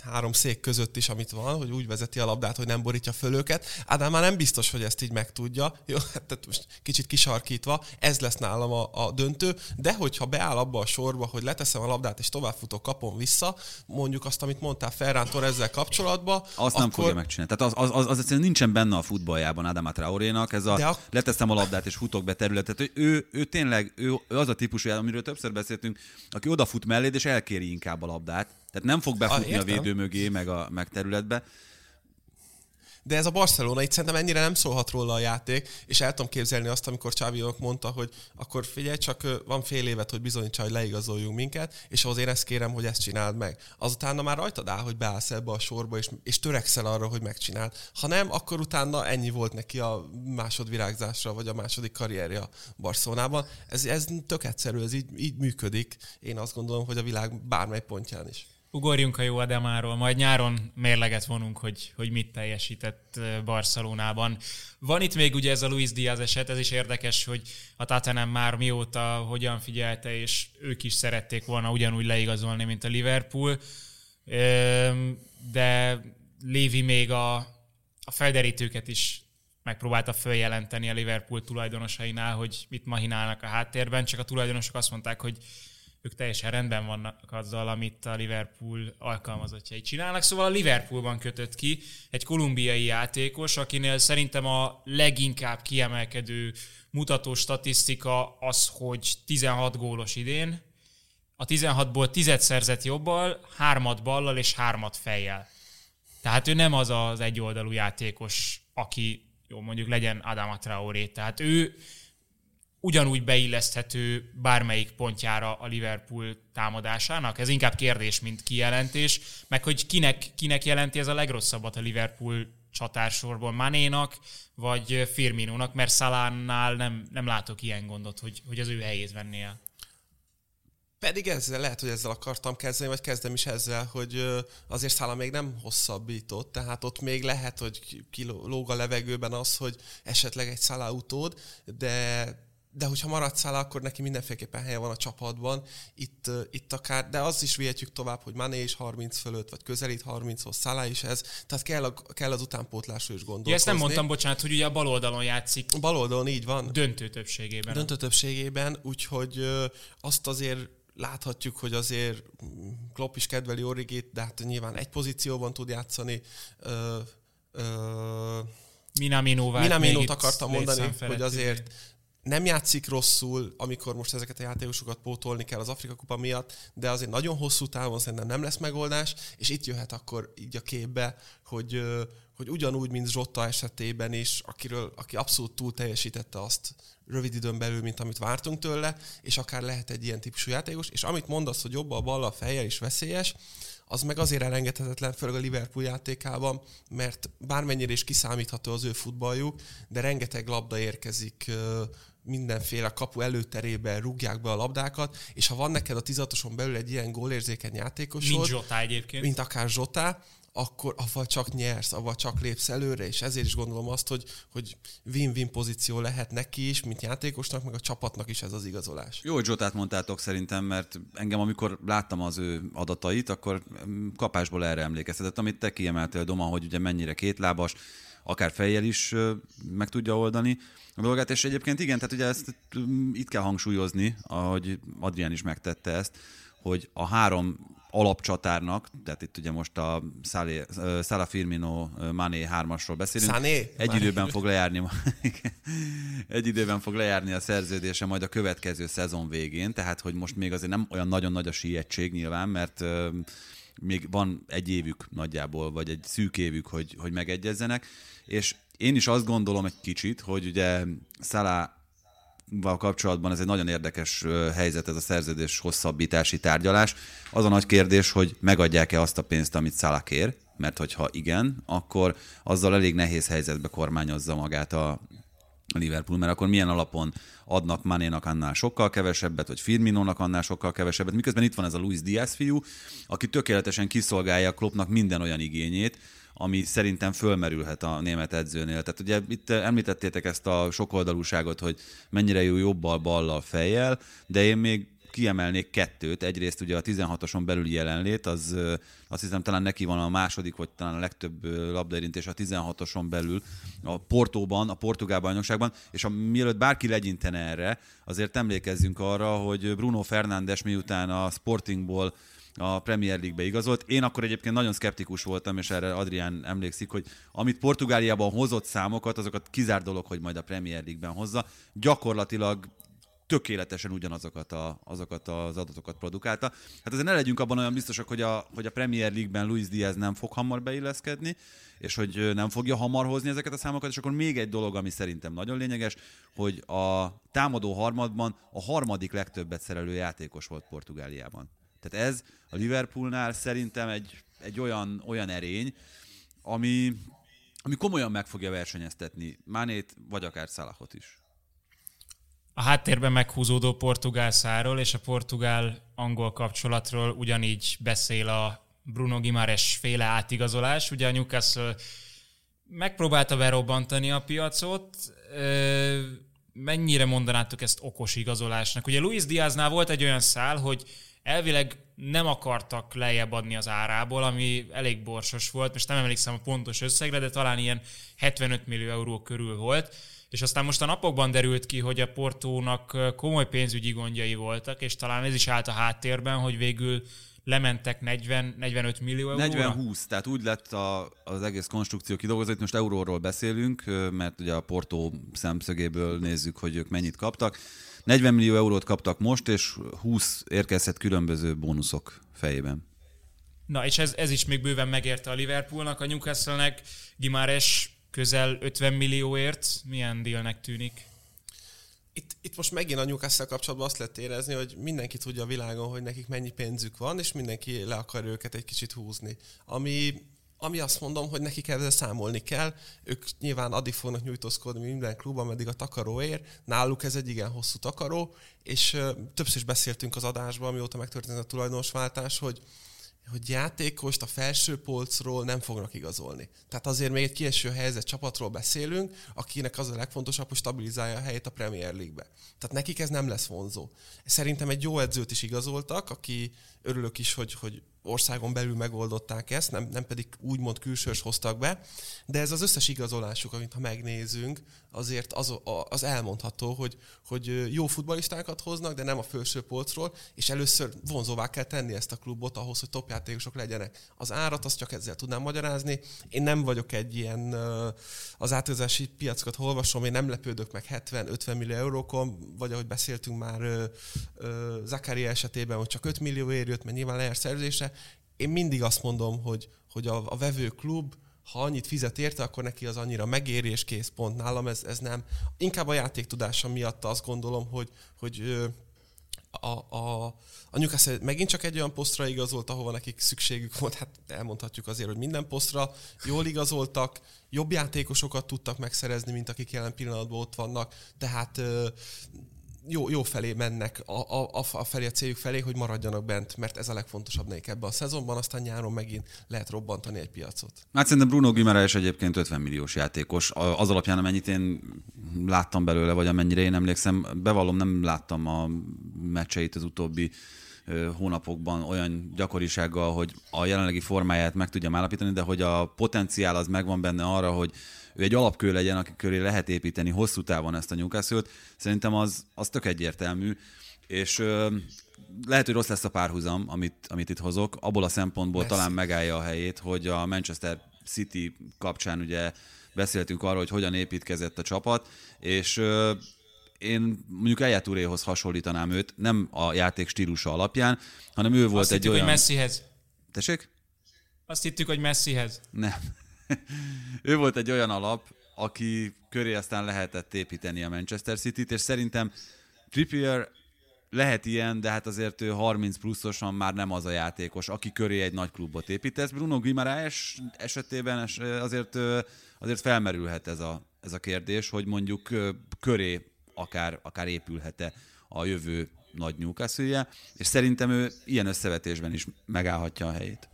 három szék között is, amit van, hogy úgy vezeti a labdát, hogy nem borítja föl őket. Ádám már nem biztos, hogy ezt így megtudja. Jó, hát tehát most kicsit kisarkítva, ez lesz nálam a, a döntő, de hogyha beáll abba a sorba, hogy leteszem a labdát és továbbfutok, kapom vissza, mondjuk azt, amit mondtál Ferrántor ezzel kapcsolatban. Azt akkor... nem fogja megcsinálni. Tehát az, az, az, az egyszerűen nincsen benne a futballjában Ádám Traorénak, ez a, a leteszem a labdát és futok be területet. Ő, ő, ő tényleg ő, ő az a típusú, amiről többször beszéltünk, aki odafut melléd és elkéri inkább a labdát tehát nem fog befutni ah, a védő mögé, meg a meg területbe. De ez a Barcelona, itt szerintem ennyire nem szólhat róla a játék, és el tudom képzelni azt, amikor Csávi mondta, hogy akkor figyelj, csak van fél évet, hogy bizonyítsa, hogy leigazoljunk minket, és ahhoz én ezt kérem, hogy ezt csináld meg. Azután már rajtad áll, hogy beállsz ebbe a sorba, és, és törekszel arra, hogy megcsináld. Ha nem, akkor utána ennyi volt neki a másodvirágzásra, vagy a második karrierje Barcelonában. Ez, ez tök egyszerű, ez így, így működik. Én azt gondolom, hogy a világ bármely pontján is. Ugorjunk a jó Ademáról, majd nyáron mérleget vonunk, hogy, hogy mit teljesített Barcelonában. Van itt még ugye ez a Luis Diaz eset, ez is érdekes, hogy a Tatanem már mióta hogyan figyelte, és ők is szerették volna ugyanúgy leigazolni, mint a Liverpool. De Lévi még a, a felderítőket is megpróbálta följelenteni a Liverpool tulajdonosainál, hogy mit mahinálnak a háttérben, csak a tulajdonosok azt mondták, hogy ők teljesen rendben vannak azzal, amit a Liverpool alkalmazottjai csinálnak. Szóval a Liverpoolban kötött ki egy kolumbiai játékos, akinél szerintem a leginkább kiemelkedő mutató statisztika az, hogy 16 gólos idén, a 16-ból 10 szerzett jobbal, hármat ballal és hármat fejjel. Tehát ő nem az az egyoldalú játékos, aki jó, mondjuk legyen Adama Traoré. Tehát ő ugyanúgy beilleszthető bármelyik pontjára a Liverpool támadásának? Ez inkább kérdés, mint kijelentés, meg hogy kinek, kinek jelenti ez a legrosszabbat a Liverpool csatársorból, Manénak, vagy Firminónak, mert Szalánnál nem, nem látok ilyen gondot, hogy, hogy az ő helyét venné. Pedig ezzel lehet, hogy ezzel akartam kezdeni, vagy kezdem is ezzel, hogy azért Szála még nem hosszabbított, tehát ott még lehet, hogy kilóg a levegőben az, hogy esetleg egy Szála utód, de de hogyha maradsz el, akkor neki mindenféleképpen helye van a csapatban. Itt, itt akár, de az is vihetjük tovább, hogy Mané is 30 fölött, vagy közelít 30-hoz, Salah is ez. Tehát kell, a, kell az utánpótlásról is gondolkozni. Ja, ezt nem mondtam, bocsánat, hogy ugye a bal oldalon játszik. A bal oldalon így van. Döntő többségében. Döntő többségében, úgyhogy azt azért láthatjuk, hogy azért Klopp is kedveli Origit, de hát nyilván egy pozícióban tud játszani. Ö, ö, Minamino Minaminót akartam mondani, hogy azért nem játszik rosszul, amikor most ezeket a játékosokat pótolni kell az Afrika Kupa miatt, de azért nagyon hosszú távon szerintem nem lesz megoldás, és itt jöhet akkor így a képbe, hogy, hogy ugyanúgy, mint Zsotta esetében is, akiről, aki abszolút túl teljesítette azt rövid időn belül, mint amit vártunk tőle, és akár lehet egy ilyen típusú játékos, és amit mondasz, hogy jobb a bal a fejjel is veszélyes, az meg azért elengedhetetlen, főleg a Liverpool játékában, mert bármennyire is kiszámítható az ő futballjuk, de rengeteg labda érkezik mindenféle kapu előterében rúgják be a labdákat, és ha van neked a tizatoson belül egy ilyen gólérzékeny játékosod, mint Zsota egyébként, mint akár Zsota, akkor avval csak nyersz, avval csak lépsz előre, és ezért is gondolom azt, hogy, hogy win-win pozíció lehet neki is, mint játékosnak, meg a csapatnak is ez az igazolás. Jó, hogy Zsotát mondtátok szerintem, mert engem amikor láttam az ő adatait, akkor kapásból erre emlékeztetett, amit te kiemeltél, Doma, hogy ugye mennyire kétlábas, akár fejjel is meg tudja oldani a dolgát, és egyébként igen, tehát ugye ezt mm, itt kell hangsúlyozni, ahogy Adrián is megtette ezt, hogy a három alapcsatárnak, tehát itt ugye most a Sala Firmino Mané hármasról beszélünk. Sané? Egy Mané. időben fog lejárni egy időben fog lejárni a szerződése majd a következő szezon végén, tehát hogy most még azért nem olyan nagyon nagy a sietség nyilván, mert még van egy évük nagyjából, vagy egy szűk évük, hogy, hogy megegyezzenek, és én is azt gondolom egy kicsit, hogy ugye Salah val kapcsolatban ez egy nagyon érdekes helyzet, ez a szerződés hosszabbítási tárgyalás. Az a nagy kérdés, hogy megadják-e azt a pénzt, amit Salah kér, mert hogyha igen, akkor azzal elég nehéz helyzetbe kormányozza magát a Liverpool, mert akkor milyen alapon adnak Manénak annál sokkal kevesebbet, vagy Firminónak annál sokkal kevesebbet, miközben itt van ez a Luis Diaz fiú, aki tökéletesen kiszolgálja Kloppnak minden olyan igényét, ami szerintem fölmerülhet a német edzőnél. Tehát ugye itt említettétek ezt a sokoldalúságot, hogy mennyire jó jobbal, ballal, fejjel, de én még kiemelnék kettőt. Egyrészt ugye a 16-oson belüli jelenlét, az azt hiszem talán neki van a második, vagy talán a legtöbb labdaérintés a 16-oson belül a Portóban, a portugál bajnokságban, és a, mielőtt bárki legyintene erre, azért emlékezzünk arra, hogy Bruno Fernández miután a Sportingból a Premier League-be igazolt. Én akkor egyébként nagyon szkeptikus voltam, és erre Adrián emlékszik, hogy amit Portugáliában hozott számokat, azokat kizár dolog, hogy majd a Premier League-ben hozza. Gyakorlatilag tökéletesen ugyanazokat a, azokat az adatokat produkálta. Hát azért ne legyünk abban olyan biztosak, hogy a, hogy a Premier League-ben Luis Diaz nem fog hamar beilleszkedni, és hogy nem fogja hamar hozni ezeket a számokat, és akkor még egy dolog, ami szerintem nagyon lényeges, hogy a támadó harmadban a harmadik legtöbbet szerelő játékos volt Portugáliában. Tehát ez a Liverpoolnál szerintem egy, egy olyan, olyan erény, ami, ami komolyan meg fogja versenyeztetni Mánét, vagy akár Salahot is. A háttérben meghúzódó portugál száról és a portugál-angol kapcsolatról ugyanígy beszél a Bruno Gimares féle átigazolás. Ugye a Newcastle megpróbálta berobbantani a piacot, mennyire mondanátok ezt okos igazolásnak? Ugye Luis Diaznál volt egy olyan szál, hogy elvileg nem akartak lejjebb adni az árából, ami elég borsos volt, most nem emlékszem a pontos összegre, de talán ilyen 75 millió euró körül volt, és aztán most a napokban derült ki, hogy a Portónak komoly pénzügyi gondjai voltak, és talán ez is állt a háttérben, hogy végül lementek 40-45 millió euróra? 40-20, tehát úgy lett a, az egész konstrukció kidolgozva, itt most euróról beszélünk, mert ugye a Portó szemszögéből nézzük, hogy ők mennyit kaptak. 40 millió eurót kaptak most, és 20 érkezhet különböző bónuszok fejében. Na, és ez, ez is még bőven megérte a Liverpoolnak, a Newcastle-nek. Gimares közel 50 millióért. Milyen dílnek tűnik? Itt, itt most megint a Newcastle kapcsolatban azt lehet érezni, hogy mindenki tudja a világon, hogy nekik mennyi pénzük van, és mindenki le akar őket egy kicsit húzni. Ami ami azt mondom, hogy nekik ezzel számolni kell. Ők nyilván addig fognak nyújtózkodni minden klub, ameddig a takaró ér. Náluk ez egy igen hosszú takaró, és többször is beszéltünk az adásban, mióta megtörtént a tulajdonosváltás, hogy hogy játékost a felső polcról nem fognak igazolni. Tehát azért még egy kieső helyzet csapatról beszélünk, akinek az a legfontosabb, hogy stabilizálja a helyét a Premier League-be. Tehát nekik ez nem lesz vonzó. Szerintem egy jó edzőt is igazoltak, aki örülök is, hogy, hogy országon belül megoldották ezt, nem, nem pedig úgymond külsős hoztak be, de ez az összes igazolásuk, amit ha megnézünk, azért az, az elmondható, hogy, hogy jó futbalistákat hoznak, de nem a felső polcról, és először vonzóvá kell tenni ezt a klubot ahhoz, hogy topjátékosok legyenek. Az árat azt csak ezzel tudnám magyarázni. Én nem vagyok egy ilyen, az átigazási piacokat olvasom, én nem lepődök meg 70-50 millió eurókon, vagy ahogy beszéltünk már Zakari esetében, hogy csak 5 millió érjött, mert nyilván lejárt szerzése. Én mindig azt mondom, hogy, hogy a, a vevő klub, ha annyit fizet érte, akkor neki az annyira megéri, és kész pont. Nálam ez, ez nem. Inkább a játéktudása miatt azt gondolom, hogy, hogy a, a, a Newcastle megint csak egy olyan posztra igazolt, ahova nekik szükségük volt, hát elmondhatjuk azért, hogy minden posztra jól igazoltak, jobb játékosokat tudtak megszerezni, mint akik jelen pillanatban ott vannak, tehát jó, jó felé mennek a, a, a, felé, a céljuk felé, hogy maradjanak bent, mert ez a legfontosabb nekik ebben a szezonban, aztán nyáron megint lehet robbantani egy piacot. Hát szerintem Bruno Guimaraes egyébként 50 milliós játékos. Az alapján, amennyit én láttam belőle, vagy amennyire én emlékszem, bevallom, nem láttam a meccseit az utóbbi hónapokban olyan gyakorisággal, hogy a jelenlegi formáját meg tudjam állapítani, de hogy a potenciál az megvan benne arra, hogy ő egy alapkő legyen, aki köré lehet építeni hosszú távon ezt a newcastle szerintem az, az tök egyértelmű, és ö, lehet, hogy rossz lesz a párhuzam, amit, amit itt hozok, abból a szempontból Messi. talán megállja a helyét, hogy a Manchester City kapcsán ugye beszéltünk arról, hogy hogyan építkezett a csapat, és ö, én mondjuk Eljátúréhoz hasonlítanám őt, nem a játék stílusa alapján, hanem ő volt Azt egy hittük, olyan... hogy Messihez. Tessék? Azt hittük, hogy Messihez. Nem. ő volt egy olyan alap, aki köré aztán lehetett építeni a Manchester City-t, és szerintem Trippier lehet ilyen, de hát azért ő 30 pluszosan már nem az a játékos, aki köré egy nagy klubot építesz. Bruno Guimaraes esetében azért, azért felmerülhet ez a, ez a kérdés, hogy mondjuk köré akár, akár épülhet-e a jövő nagy newcastle és szerintem ő ilyen összevetésben is megállhatja a helyét.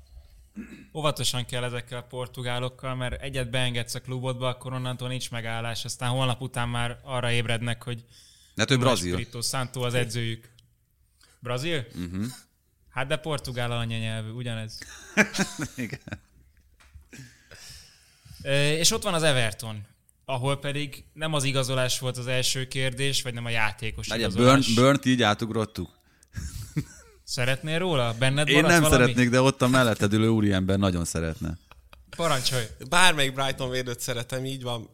Óvatosan kell ezekkel a portugálokkal, mert egyet beengedsz a klubodba, akkor onnantól nincs megállás, aztán holnap után már arra ébrednek, hogy Hát ő brazil. Espirito Santo az edzőjük. Brazil? Uh-huh. Hát de portugál anyanyelvű, ugyanez. Igen. És ott van az Everton, ahol pedig nem az igazolás volt az első kérdés, vagy nem a játékos Legyen, igazolás. Burn, Burnt így átugrottuk. Szeretnél róla? Benned Én nem valami? szeretnék, de ott a melletted ülő úriember nagyon szeretne. Parancsolj! Bármelyik Brighton védőt szeretem, így van.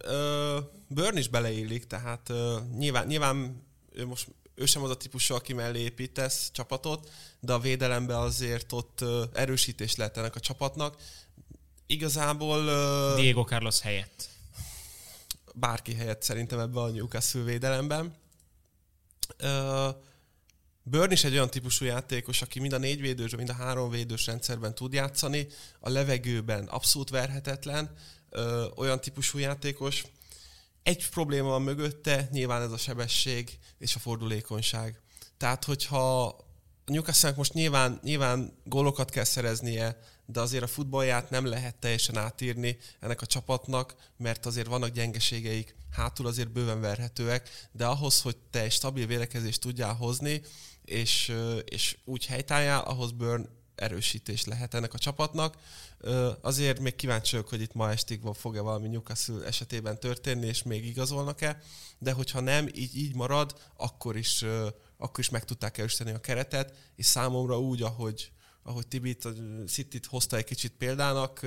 Burn is beleillik, tehát ö, nyilván, nyilván ő most ő sem az a típusú, aki mellé építesz csapatot, de a védelemben azért ott ö, erősítés lehet ennek a csapatnak. Igazából... Ö, Diego Carlos helyett. Bárki helyett szerintem ebben a Newcastle védelemben. Ö, Burn is egy olyan típusú játékos, aki mind a négy védős, mind a három védős rendszerben tud játszani, a levegőben abszolút verhetetlen, ö, olyan típusú játékos. Egy probléma van mögötte, nyilván ez a sebesség és a fordulékonyság. Tehát, hogyha Newcastle most nyilván, nyilván gólokat kell szereznie, de azért a futballját nem lehet teljesen átírni ennek a csapatnak, mert azért vannak gyengeségeik, hátul azért bőven verhetőek, de ahhoz, hogy te egy stabil védekezést tudjál hozni, és, és úgy helytáljál, ahhoz Burn erősítés lehet ennek a csapatnak. Azért még kíváncsi vagyok, hogy itt ma estig fog-e valami Newcastle esetében történni, és még igazolnak-e, de hogyha nem, így, így marad, akkor is, akkor is meg tudták erősíteni a keretet, és számomra úgy, ahogy, ahogy Tibit, a City-t hozta egy kicsit példának,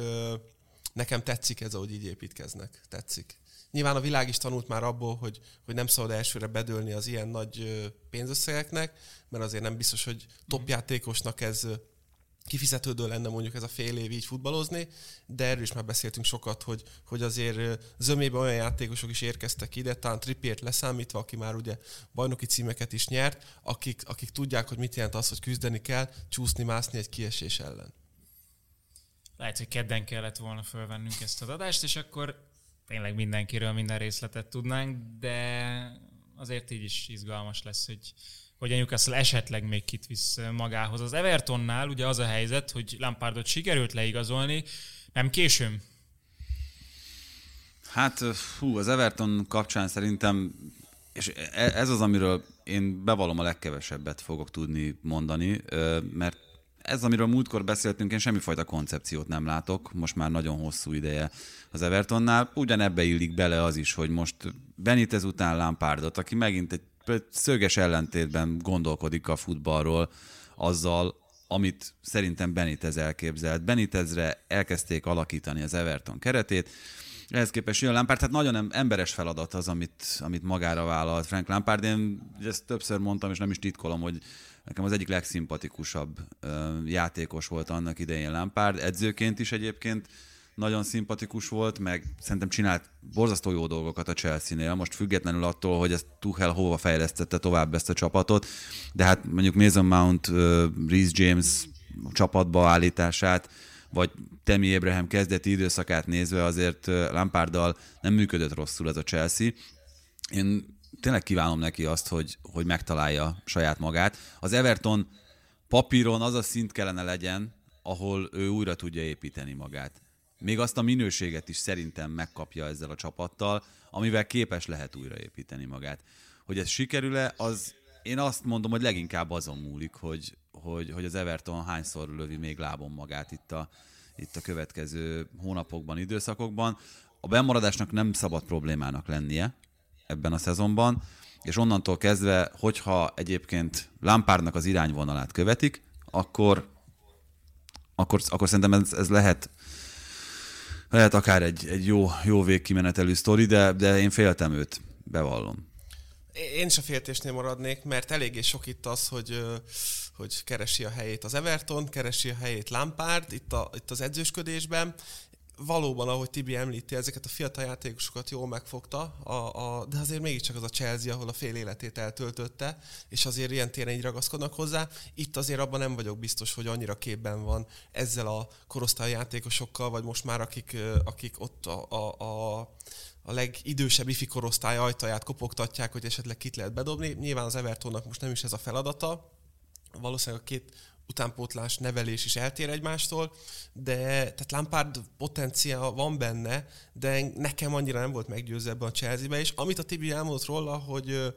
nekem tetszik ez, ahogy így építkeznek. Tetszik. Nyilván a világ is tanult már abból, hogy, hogy nem szabad elsőre bedőlni az ilyen nagy pénzösszegeknek, mert azért nem biztos, hogy topjátékosnak ez kifizetődő lenne mondjuk ez a fél év így futballozni, de erről is már beszéltünk sokat, hogy, hogy azért zömében olyan játékosok is érkeztek ide, talán Trippiert leszámítva, aki már ugye bajnoki címeket is nyert, akik, akik tudják, hogy mit jelent az, hogy küzdeni kell, csúszni, mászni egy kiesés ellen. Lehet, hogy kedden kellett volna fölvennünk ezt az adást, és akkor tényleg mindenkiről minden részletet tudnánk, de azért így is izgalmas lesz, hogy hogy a Newcastle esetleg még kit visz magához. Az Evertonnál ugye az a helyzet, hogy Lampardot sikerült leigazolni, nem későn. Hát, hú, az Everton kapcsán szerintem, és e- ez az, amiről én bevallom a legkevesebbet fogok tudni mondani, mert ez, amiről múltkor beszéltünk, én semmifajta koncepciót nem látok, most már nagyon hosszú ideje az Evertonnál. Ugyanebbe illik bele az is, hogy most Benitez után Lampardot, aki megint egy szöges ellentétben gondolkodik a futballról, azzal, amit szerintem Benitez elképzelt. Benitezre elkezdték alakítani az Everton keretét, ehhez képest jön Lampard, tehát nagyon emberes feladat az, amit, amit magára vállalt Frank Lampard. Én ezt többször mondtam, és nem is titkolom, hogy nekem az egyik legszimpatikusabb játékos volt annak idején Lampard, edzőként is egyébként nagyon szimpatikus volt, meg szerintem csinált borzasztó jó dolgokat a Chelsea-nél, most függetlenül attól, hogy ezt Tuchel hova fejlesztette tovább ezt a csapatot, de hát mondjuk Mason Mount, Reece James csapatba állítását, vagy Temi Abraham kezdeti időszakát nézve azért Lampárdal nem működött rosszul ez a Chelsea. Én tényleg kívánom neki azt, hogy, hogy megtalálja saját magát. Az Everton papíron az a szint kellene legyen, ahol ő újra tudja építeni magát. Még azt a minőséget is szerintem megkapja ezzel a csapattal, amivel képes lehet újraépíteni magát. Hogy ez sikerül-e, az én azt mondom, hogy leginkább azon múlik, hogy, hogy, hogy az Everton hányszor lövi még lábon magát itt a, itt a következő hónapokban, időszakokban. A bemaradásnak nem szabad problémának lennie ebben a szezonban, és onnantól kezdve, hogyha egyébként Lampárnak az irányvonalát követik, akkor, akkor, akkor szerintem ez, ez lehet lehet akár egy, egy jó, jó végkimenetelű sztori, de, de én féltem őt, bevallom. Én is a féltésnél maradnék, mert eléggé sok itt az, hogy, hogy keresi a helyét az Everton, keresi a helyét Lampard itt, a, itt az edzősködésben. Valóban, ahogy Tibi említi, ezeket a fiatal játékosokat jól megfogta, a, a, de azért mégiscsak az a Chelsea, ahol a fél életét eltöltötte, és azért ilyen téren így ragaszkodnak hozzá. Itt azért abban nem vagyok biztos, hogy annyira képben van ezzel a korosztály játékosokkal, vagy most már akik, akik ott a, a, a a legidősebb ifi korosztály ajtaját kopogtatják, hogy esetleg kit lehet bedobni. Nyilván az Evertonnak most nem is ez a feladata. Valószínűleg a két utánpótlás, nevelés is eltér egymástól, de tehát Lampard potenciál van benne, de nekem annyira nem volt meggyőző ebben a Chelsea-ben, és amit a Tibi elmondott róla, hogy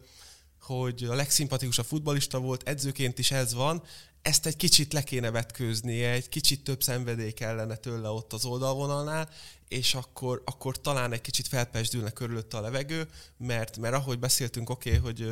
hogy a legszimpatikusabb futbalista volt, edzőként is ez van, ezt egy kicsit le kéne vetkőznie, egy kicsit több szenvedély kellene tőle ott az oldalvonalnál, és akkor, akkor talán egy kicsit felpesdülne körülötte a levegő, mert, mert ahogy beszéltünk, oké, okay, hogy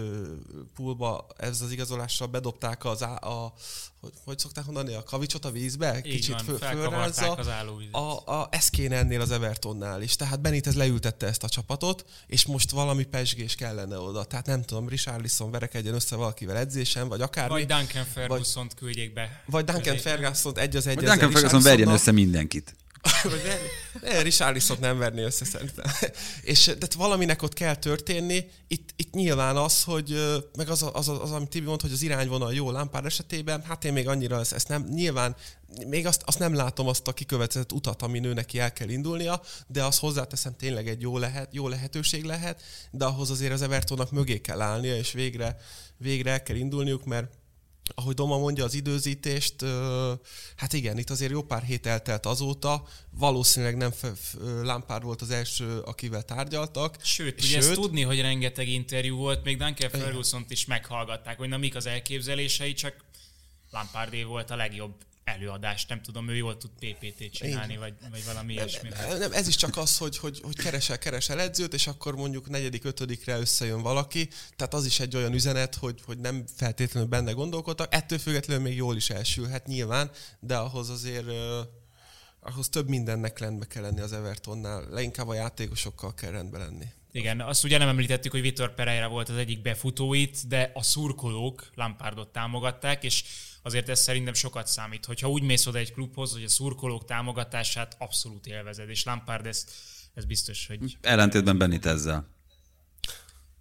poolba ez az igazolással bedobták az á, a, hogy, hogy szokták mondani, a kavicsot a vízbe, Így kicsit van, föl, fölrázza. Az a, a, ez kéne ennél az Evertonnál is. Tehát Benitez leültette ezt a csapatot, és most valami pesgés kellene oda. Tehát nem tudom, Richarlison verekedjen össze valakivel edzésen, vagy akár. Vagy Duncan ferguson küldjék be. Vagy Duncan ferguson egy az egy. Vagy Duncan Ferguson verjen össze mindenkit. Vagy Richarlison nem verni össze szerintem. És de valaminek ott kell történni. Itt, itt nyilván az, hogy meg az, az, az, az, amit Tibi mond, hogy az irányvonal jó lámpár esetében, hát én még annyira ezt, ezt nem, nyilván még azt, azt nem látom azt a kikövetett utat, ami nő neki el kell indulnia, de azt hozzáteszem tényleg egy jó, lehet, jó lehetőség lehet, de ahhoz azért az Evertonnak mögé kell állnia, és végre, végre el kell indulniuk, mert ahogy Doma mondja az időzítést, hát igen, itt azért jó pár hét eltelt azóta, valószínűleg nem Lampard volt az első, akivel tárgyaltak. Sőt, ugye sőt, ezt tudni, hogy rengeteg interjú volt, még Duncan ferguson is meghallgatták, hogy na mik az elképzelései, csak Lampardé volt a legjobb előadást, nem tudom, ő jól tud PPT-t csinálni, vagy, vagy valami ilyesmi. Nem, nem, ez is csak az, hogy, hogy, hogy keresel, keresel edzőt, és akkor mondjuk negyedik, ötödikre összejön valaki, tehát az is egy olyan üzenet, hogy, hogy nem feltétlenül benne gondolkodtak, ettől függetlenül még jól is elsülhet nyilván, de ahhoz azért ahhoz több mindennek rendbe kell lenni az Evertonnál, leginkább a játékosokkal kell rendbe lenni. Igen, azt ugye nem említettük, hogy Vitor Pereira volt az egyik befutóit, de a szurkolók Lampardot támogatták, és azért ez szerintem sokat számít. Hogyha úgy mész oda egy klubhoz, hogy a szurkolók támogatását abszolút élvezed, és Lampard ezt, ez biztos, hogy... Ellentétben Benitezzel.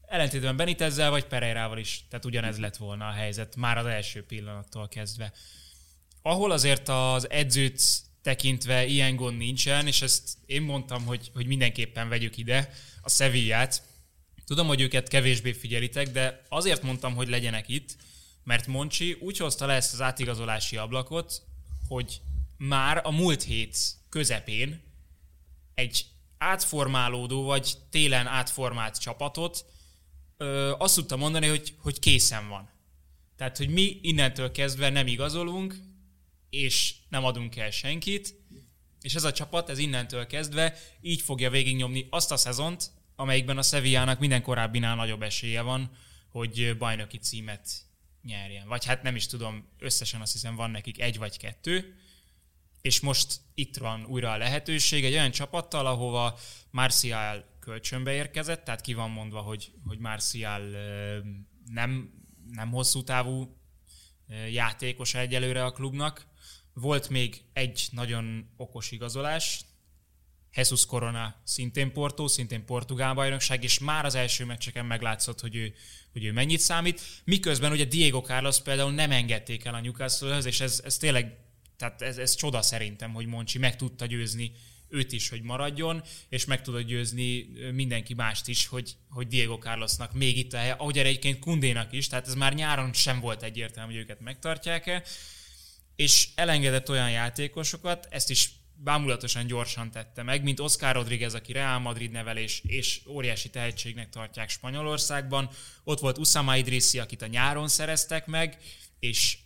Ellentétben Benitezzel, vagy Pereirával is. Tehát ugyanez lett volna a helyzet, már az első pillanattól kezdve. Ahol azért az edzőt tekintve ilyen gond nincsen, és ezt én mondtam, hogy, hogy mindenképpen vegyük ide, a Sevillát. Tudom, hogy őket kevésbé figyelitek, de azért mondtam, hogy legyenek itt, Mert Moncsi úgy hozta le ezt az átigazolási ablakot, hogy már a múlt hét közepén egy átformálódó, vagy télen átformált csapatot ö, azt tudta mondani, hogy, hogy készen van. Tehát, hogy mi innentől kezdve nem igazolunk, és nem adunk el senkit, és ez a csapat, ez innentől kezdve így fogja végignyomni azt a szezont, amelyikben a Sevillának minden korábbinál nagyobb esélye van, hogy bajnoki címet nyerjen. Vagy hát nem is tudom, összesen azt hiszem van nekik egy vagy kettő, és most itt van újra a lehetőség egy olyan csapattal, ahova Marcial kölcsönbe érkezett, tehát ki van mondva, hogy, hogy Marcial nem, nem hosszú távú játékos egyelőre a klubnak. Volt még egy nagyon okos igazolás, Jesus Corona szintén Porto, szintén portugál bajnokság, és már az első meccseken meglátszott, hogy ő, hogy ő mennyit számít. Miközben ugye Diego Carlos például nem engedték el a Newcastle-höz, és ez, ez tényleg, tehát ez, ez csoda szerintem, hogy Moncsi meg tudta győzni őt is, hogy maradjon, és meg tudod győzni mindenki mást is, hogy, hogy Diego Carlosnak még itt a helye, ahogy egyébként Kundénak is, tehát ez már nyáron sem volt egyértelmű, hogy őket megtartják-e, és elengedett olyan játékosokat, ezt is bámulatosan gyorsan tette meg, mint Oscar Rodriguez, aki Real Madrid nevelés és óriási tehetségnek tartják Spanyolországban. Ott volt Usama Idrissi, akit a nyáron szereztek meg, és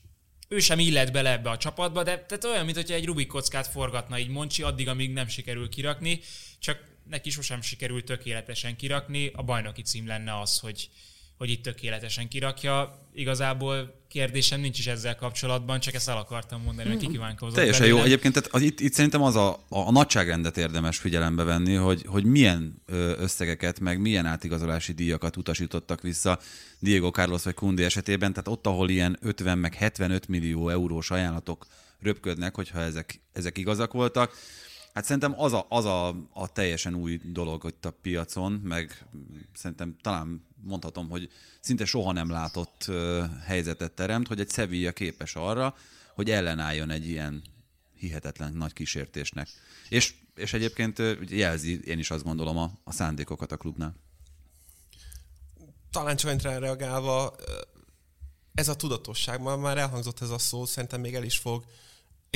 ő sem illett bele ebbe a csapatba, de tehát olyan, mint egy Rubik kockát forgatna így Moncsi, addig, amíg nem sikerül kirakni, csak neki sosem sikerült tökéletesen kirakni, a bajnoki cím lenne az, hogy, hogy itt tökéletesen kirakja. Igazából kérdésem nincs is ezzel kapcsolatban, csak ezt el akartam mondani, hogy kikívánkozott. Teljesen belőlem. jó. Egyébként tehát az, itt, itt szerintem az a, a, a nagyságrendet érdemes figyelembe venni, hogy, hogy milyen összegeket, meg milyen átigazolási díjakat utasítottak vissza Diego Carlos vagy Kundi esetében. Tehát ott, ahol ilyen 50 meg 75 millió eurós ajánlatok röpködnek, hogyha ezek, ezek igazak voltak, Hát szerintem az a, az a, a teljesen új dolog itt a piacon, meg szerintem talán mondhatom, hogy szinte soha nem látott uh, helyzetet teremt, hogy egy Sevilla képes arra, hogy ellenálljon egy ilyen hihetetlen nagy kísértésnek. És, és egyébként jelzi, én is azt gondolom, a, a szándékokat a klubnál. Talán csak rá reagálva, ez a tudatosság, már elhangzott ez a szó, szerintem még el is fog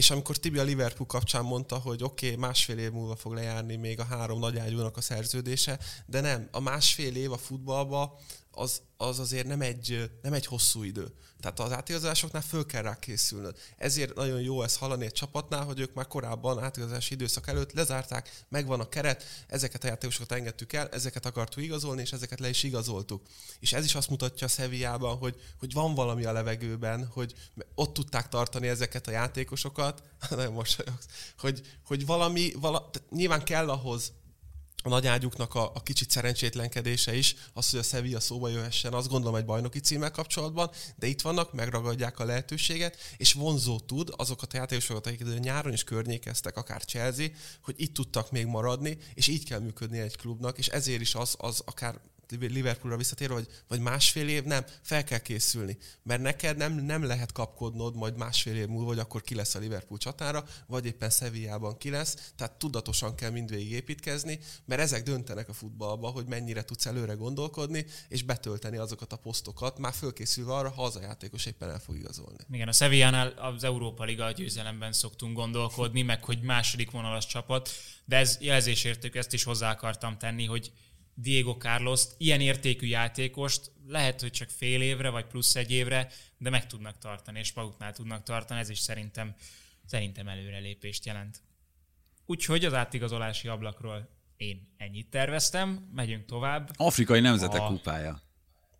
és amikor Tibi a Liverpool kapcsán mondta, hogy oké, okay, másfél év múlva fog lejárni még a három nagyágyúnak a szerződése, de nem, a másfél év a futballba az, az azért nem egy, nem egy hosszú idő. Tehát az átigazolásoknál föl kell rá készülnöd. Ezért nagyon jó ez hallani egy csapatnál, hogy ők már korábban átigazolási időszak előtt lezárták, megvan a keret, ezeket a játékosokat engedtük el, ezeket akartuk igazolni, és ezeket le is igazoltuk. És ez is azt mutatja a Sevillában, hogy, hogy van valami a levegőben, hogy ott tudták tartani ezeket a játékosokat, nagyon mosolyogsz, hogy, hogy valami, vala, nyilván kell ahhoz a nagy ágyuknak a, a kicsit szerencsétlenkedése is, az, hogy a Sevilla szóba jöhessen, azt gondolom egy bajnoki címmel kapcsolatban, de itt vannak, megragadják a lehetőséget, és vonzó tud azokat a játékosokat, akiket nyáron is környékeztek, akár Chelsea, hogy itt tudtak még maradni, és így kell működni egy klubnak, és ezért is az, az akár Liverpoolra visszatérve, vagy, vagy másfél év, nem, fel kell készülni. Mert neked nem, nem lehet kapkodnod majd másfél év múlva, hogy akkor ki lesz a Liverpool csatára, vagy éppen Sevillában ki lesz, tehát tudatosan kell mindvégig építkezni, mert ezek döntenek a futballba, hogy mennyire tudsz előre gondolkodni, és betölteni azokat a posztokat, már fölkészülve arra, ha az a játékos éppen el fog igazolni. Igen, a Sevillánál az Európa Liga győzelemben szoktunk gondolkodni, meg hogy második vonalas csapat, de ez jelzésértük, ezt is hozzá akartam tenni, hogy Diego Carlos ilyen értékű játékost lehet, hogy csak fél évre, vagy plusz egy évre, de meg tudnak tartani, és maguknál tudnak tartani, ez is szerintem, szerintem előrelépést jelent. Úgyhogy az átigazolási ablakról én ennyit terveztem, megyünk tovább. Afrikai Nemzetek a, kupája.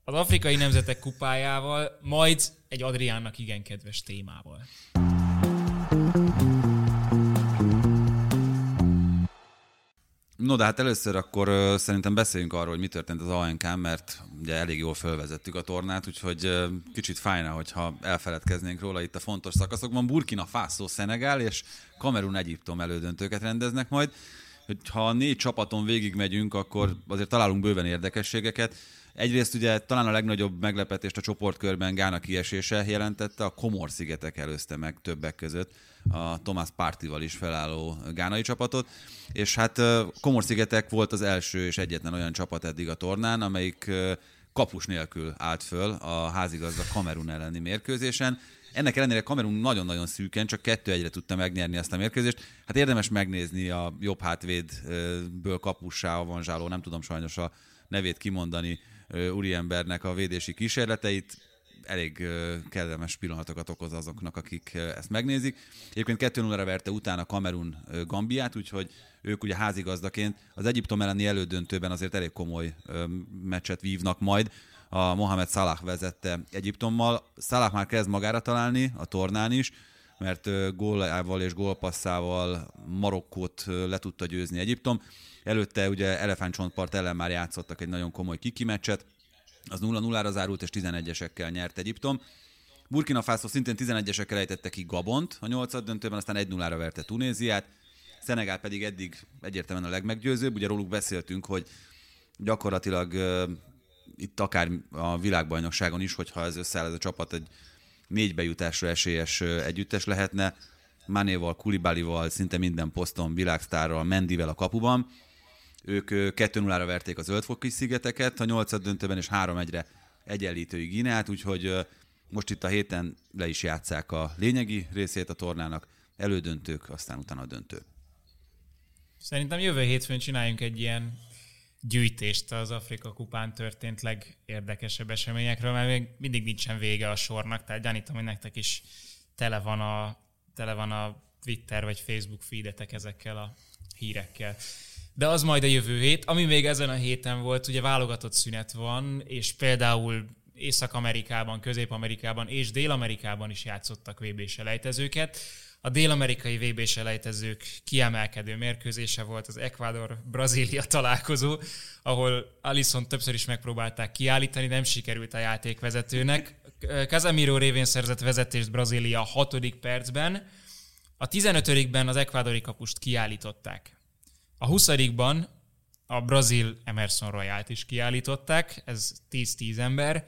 Az Afrikai Nemzetek kupájával, majd egy Adriánnak igen kedves témával. No, de hát először akkor uh, szerintem beszéljünk arról, hogy mi történt az ANK, mert ugye elég jól felvezettük a tornát, úgyhogy kicsit fájna, hogyha elfeledkeznénk róla itt a fontos szakaszokban. Burkina Faso, Szenegál és Kamerun Egyiptom elődöntőket rendeznek majd. Ha a négy csapaton végigmegyünk, akkor azért találunk bőven érdekességeket. Egyrészt ugye talán a legnagyobb meglepetést a csoportkörben Gána kiesése jelentette, a Komor-szigetek előzte meg többek között a Thomas Partival is felálló gánai csapatot, és hát Komor-szigetek volt az első és egyetlen olyan csapat eddig a tornán, amelyik kapus nélkül állt föl a házigazda Kamerun elleni mérkőzésen. Ennek ellenére Kamerun nagyon-nagyon szűken, csak kettő egyre tudta megnyerni ezt a mérkőzést. Hát érdemes megnézni a jobb hátvédből kapussá avanzsáló, nem tudom sajnos a nevét kimondani, úriembernek a védési kísérleteit elég kellemes pillanatokat okoz azoknak, akik ezt megnézik. Egyébként 2-0-ra verte utána Kamerun Gambiát, úgyhogy ők ugye házigazdaként az Egyiptom elleni elődöntőben azért elég komoly meccset vívnak majd. A Mohamed Salah vezette Egyiptommal. Salah már kezd magára találni a tornán is, mert gólával és gólpasszával Marokkót le tudta győzni Egyiptom. Előtte ugye Elefántcsontpart ellen már játszottak egy nagyon komoly kiki meccset, az 0-0-ra zárult, és 11-esekkel nyert Egyiptom. Burkina Faso szintén 11-esekkel ejtette ki Gabont a 8 döntőben, aztán 1-0-ra verte Tunéziát. Szenegál pedig eddig egyértelműen a legmeggyőzőbb. Ugye róluk beszéltünk, hogy gyakorlatilag uh, itt akár a világbajnokságon is, hogyha ez összeáll ez a csapat, egy négy bejutásra esélyes uh, együttes lehetne. Manéval, Kulibalival, szinte minden poszton, világsztárral, Mendivel a kapuban ők 2-0-ra verték a Zöldfoki szigeteket a 8 döntőben, és 3-1-re egyenlítői Gineát, úgyhogy most itt a héten le is játszák a lényegi részét a tornának, elődöntők, aztán utána a döntő. Szerintem jövő hétfőn csináljunk egy ilyen gyűjtést az Afrika kupán történt legérdekesebb eseményekről, mert még mindig nincsen vége a sornak, tehát gyanítom, hogy nektek is tele van a, tele van a Twitter vagy Facebook feedetek ezekkel a hírekkel de az majd a jövő hét. Ami még ezen a héten volt, ugye válogatott szünet van, és például Észak-Amerikában, Közép-Amerikában és Dél-Amerikában is játszottak VB selejtezőket. A dél-amerikai VB selejtezők kiemelkedő mérkőzése volt az Ecuador-Brazília találkozó, ahol Alison többször is megpróbálták kiállítani, nem sikerült a játékvezetőnek. Casemiro révén szerzett vezetést Brazília a hatodik percben, a 15-ben az ekvádori kapust kiállították. A 20 a brazil Emerson Royalt is kiállították, ez 10-10 ember.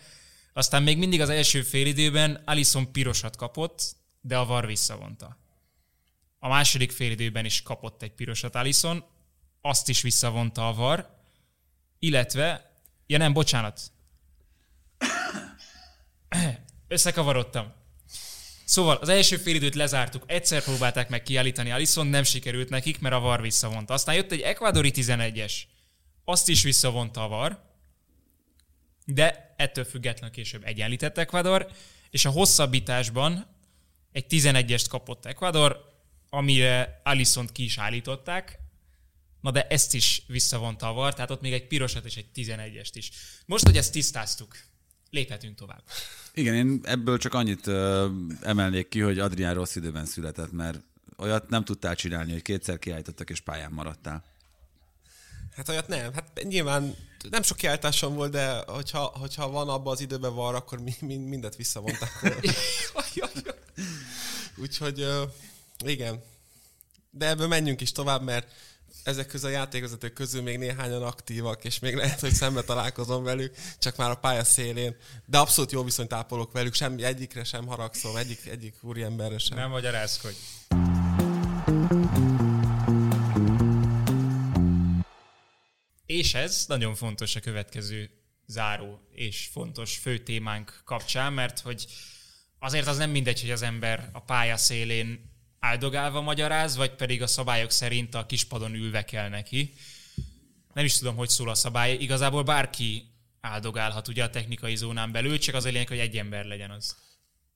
Aztán még mindig az első félidőben Alison pirosat kapott, de a VAR visszavonta. A második félidőben is kapott egy pirosat Alison, azt is visszavonta a VAR, illetve, ja nem, bocsánat, összekavarodtam. Szóval az első félidőt lezártuk, egyszer próbálták meg kiállítani Alisson, nem sikerült nekik, mert a VAR visszavonta. Aztán jött egy ekvadori 11-es, azt is visszavonta a VAR, de ettől függetlenül később egyenlített Ecuador, és a hosszabbításban egy 11-est kapott Ecuador, amire Alisson ki is állították, na de ezt is visszavonta a VAR, tehát ott még egy pirosat és egy 11-est is. Most, hogy ezt tisztáztuk, léphetünk tovább. Igen, én ebből csak annyit uh, emelnék ki, hogy Adrián rossz időben született, mert olyat nem tudtál csinálni, hogy kétszer kiállítottak és pályán maradtál. Hát olyat nem. Hát nyilván nem sok kiáltásom volt, de hogyha, hogyha van abban az időben van, akkor mi, mi, mindet visszavonták. Úgyhogy igen. De ebből menjünk is tovább, mert ezek közül a játékvezetők közül még néhányan aktívak, és még lehet, hogy szembe találkozom velük, csak már a pálya szélén. De abszolút jó viszonyt ápolok velük, semmi egyikre sem haragszom, egyik, egyik úriemberre sem. Nem magyarázkodj. És ez nagyon fontos a következő záró és fontos fő témánk kapcsán, mert hogy azért az nem mindegy, hogy az ember a pálya szélén áldogálva magyaráz, vagy pedig a szabályok szerint a kispadon ülve kell neki. Nem is tudom, hogy szól a szabály. Igazából bárki áldogálhat ugye a technikai zónán belül, csak az a lényeg, hogy egy ember legyen az.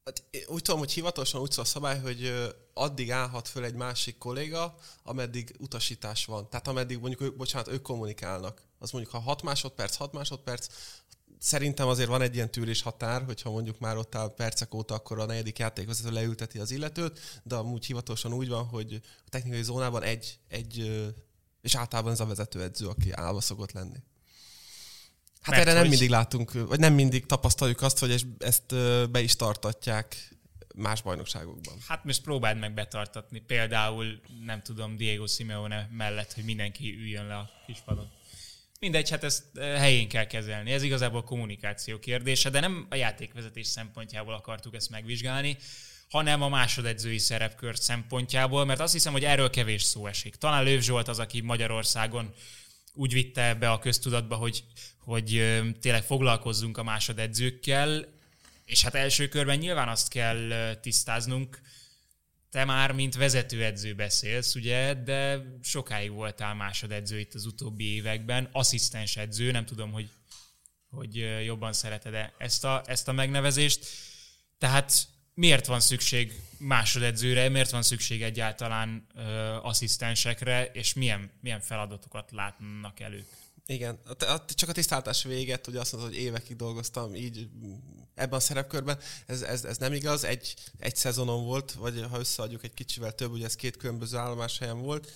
Hát, úgy tudom, hogy hivatalosan úgy szól a szabály, hogy addig állhat föl egy másik kolléga, ameddig utasítás van. Tehát ameddig mondjuk, bocsánat, ők kommunikálnak. Az mondjuk, ha 6 másodperc, 6 másodperc, szerintem azért van egy ilyen tűrés határ, hogyha mondjuk már ott áll percek óta, akkor a negyedik játékvezető leülteti az illetőt, de amúgy hivatalosan úgy van, hogy a technikai zónában egy, egy és általában ez a vezetőedző, aki állva szokott lenni. Hát Mert erre hogy... nem mindig látunk, vagy nem mindig tapasztaljuk azt, hogy ezt be is tartatják más bajnokságokban. Hát most próbáld meg betartatni. Például, nem tudom, Diego Simeone mellett, hogy mindenki üljön le a kispadon. Mindegy, hát ezt eh, helyén kell kezelni. Ez igazából kommunikáció kérdése, de nem a játékvezetés szempontjából akartuk ezt megvizsgálni, hanem a másodedzői szerepkör szempontjából, mert azt hiszem, hogy erről kevés szó esik. Talán Lőv Zsolt az, aki Magyarországon úgy vitte be a köztudatba, hogy, hogy tényleg foglalkozzunk a másodedzőkkel, és hát első körben nyilván azt kell tisztáznunk, te már mint vezetőedző beszélsz, ugye, de sokáig voltál másodedző itt az utóbbi években, asszisztens edző, nem tudom, hogy, hogy jobban szereted-e ezt a, ezt a megnevezést. Tehát miért van szükség másodedzőre, miért van szükség egyáltalán ö, asszisztensekre, és milyen, milyen feladatokat látnak elő? Igen, csak a tisztáltás véget, ugye azt mondod, hogy évekig dolgoztam így ebben a szerepkörben. Ez, ez, ez nem igaz, egy, egy szezonon volt, vagy ha összeadjuk egy kicsivel több, ugye ez két különböző állomás helyen volt.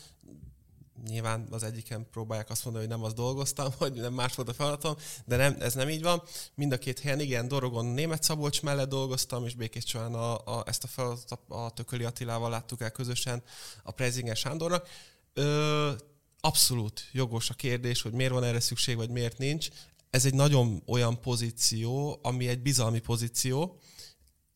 Nyilván az egyiken próbálják azt mondani, hogy nem az dolgoztam, hogy nem más volt a feladatom, de nem, ez nem így van. Mind a két helyen, igen, Dorogon német Szabolcs mellett dolgoztam, és Békés Csán a, a, ezt a feladatot a Tököli Attilával láttuk el közösen a Prezinger Sándornak. Ö, abszolút jogos a kérdés, hogy miért van erre szükség, vagy miért nincs. Ez egy nagyon olyan pozíció, ami egy bizalmi pozíció.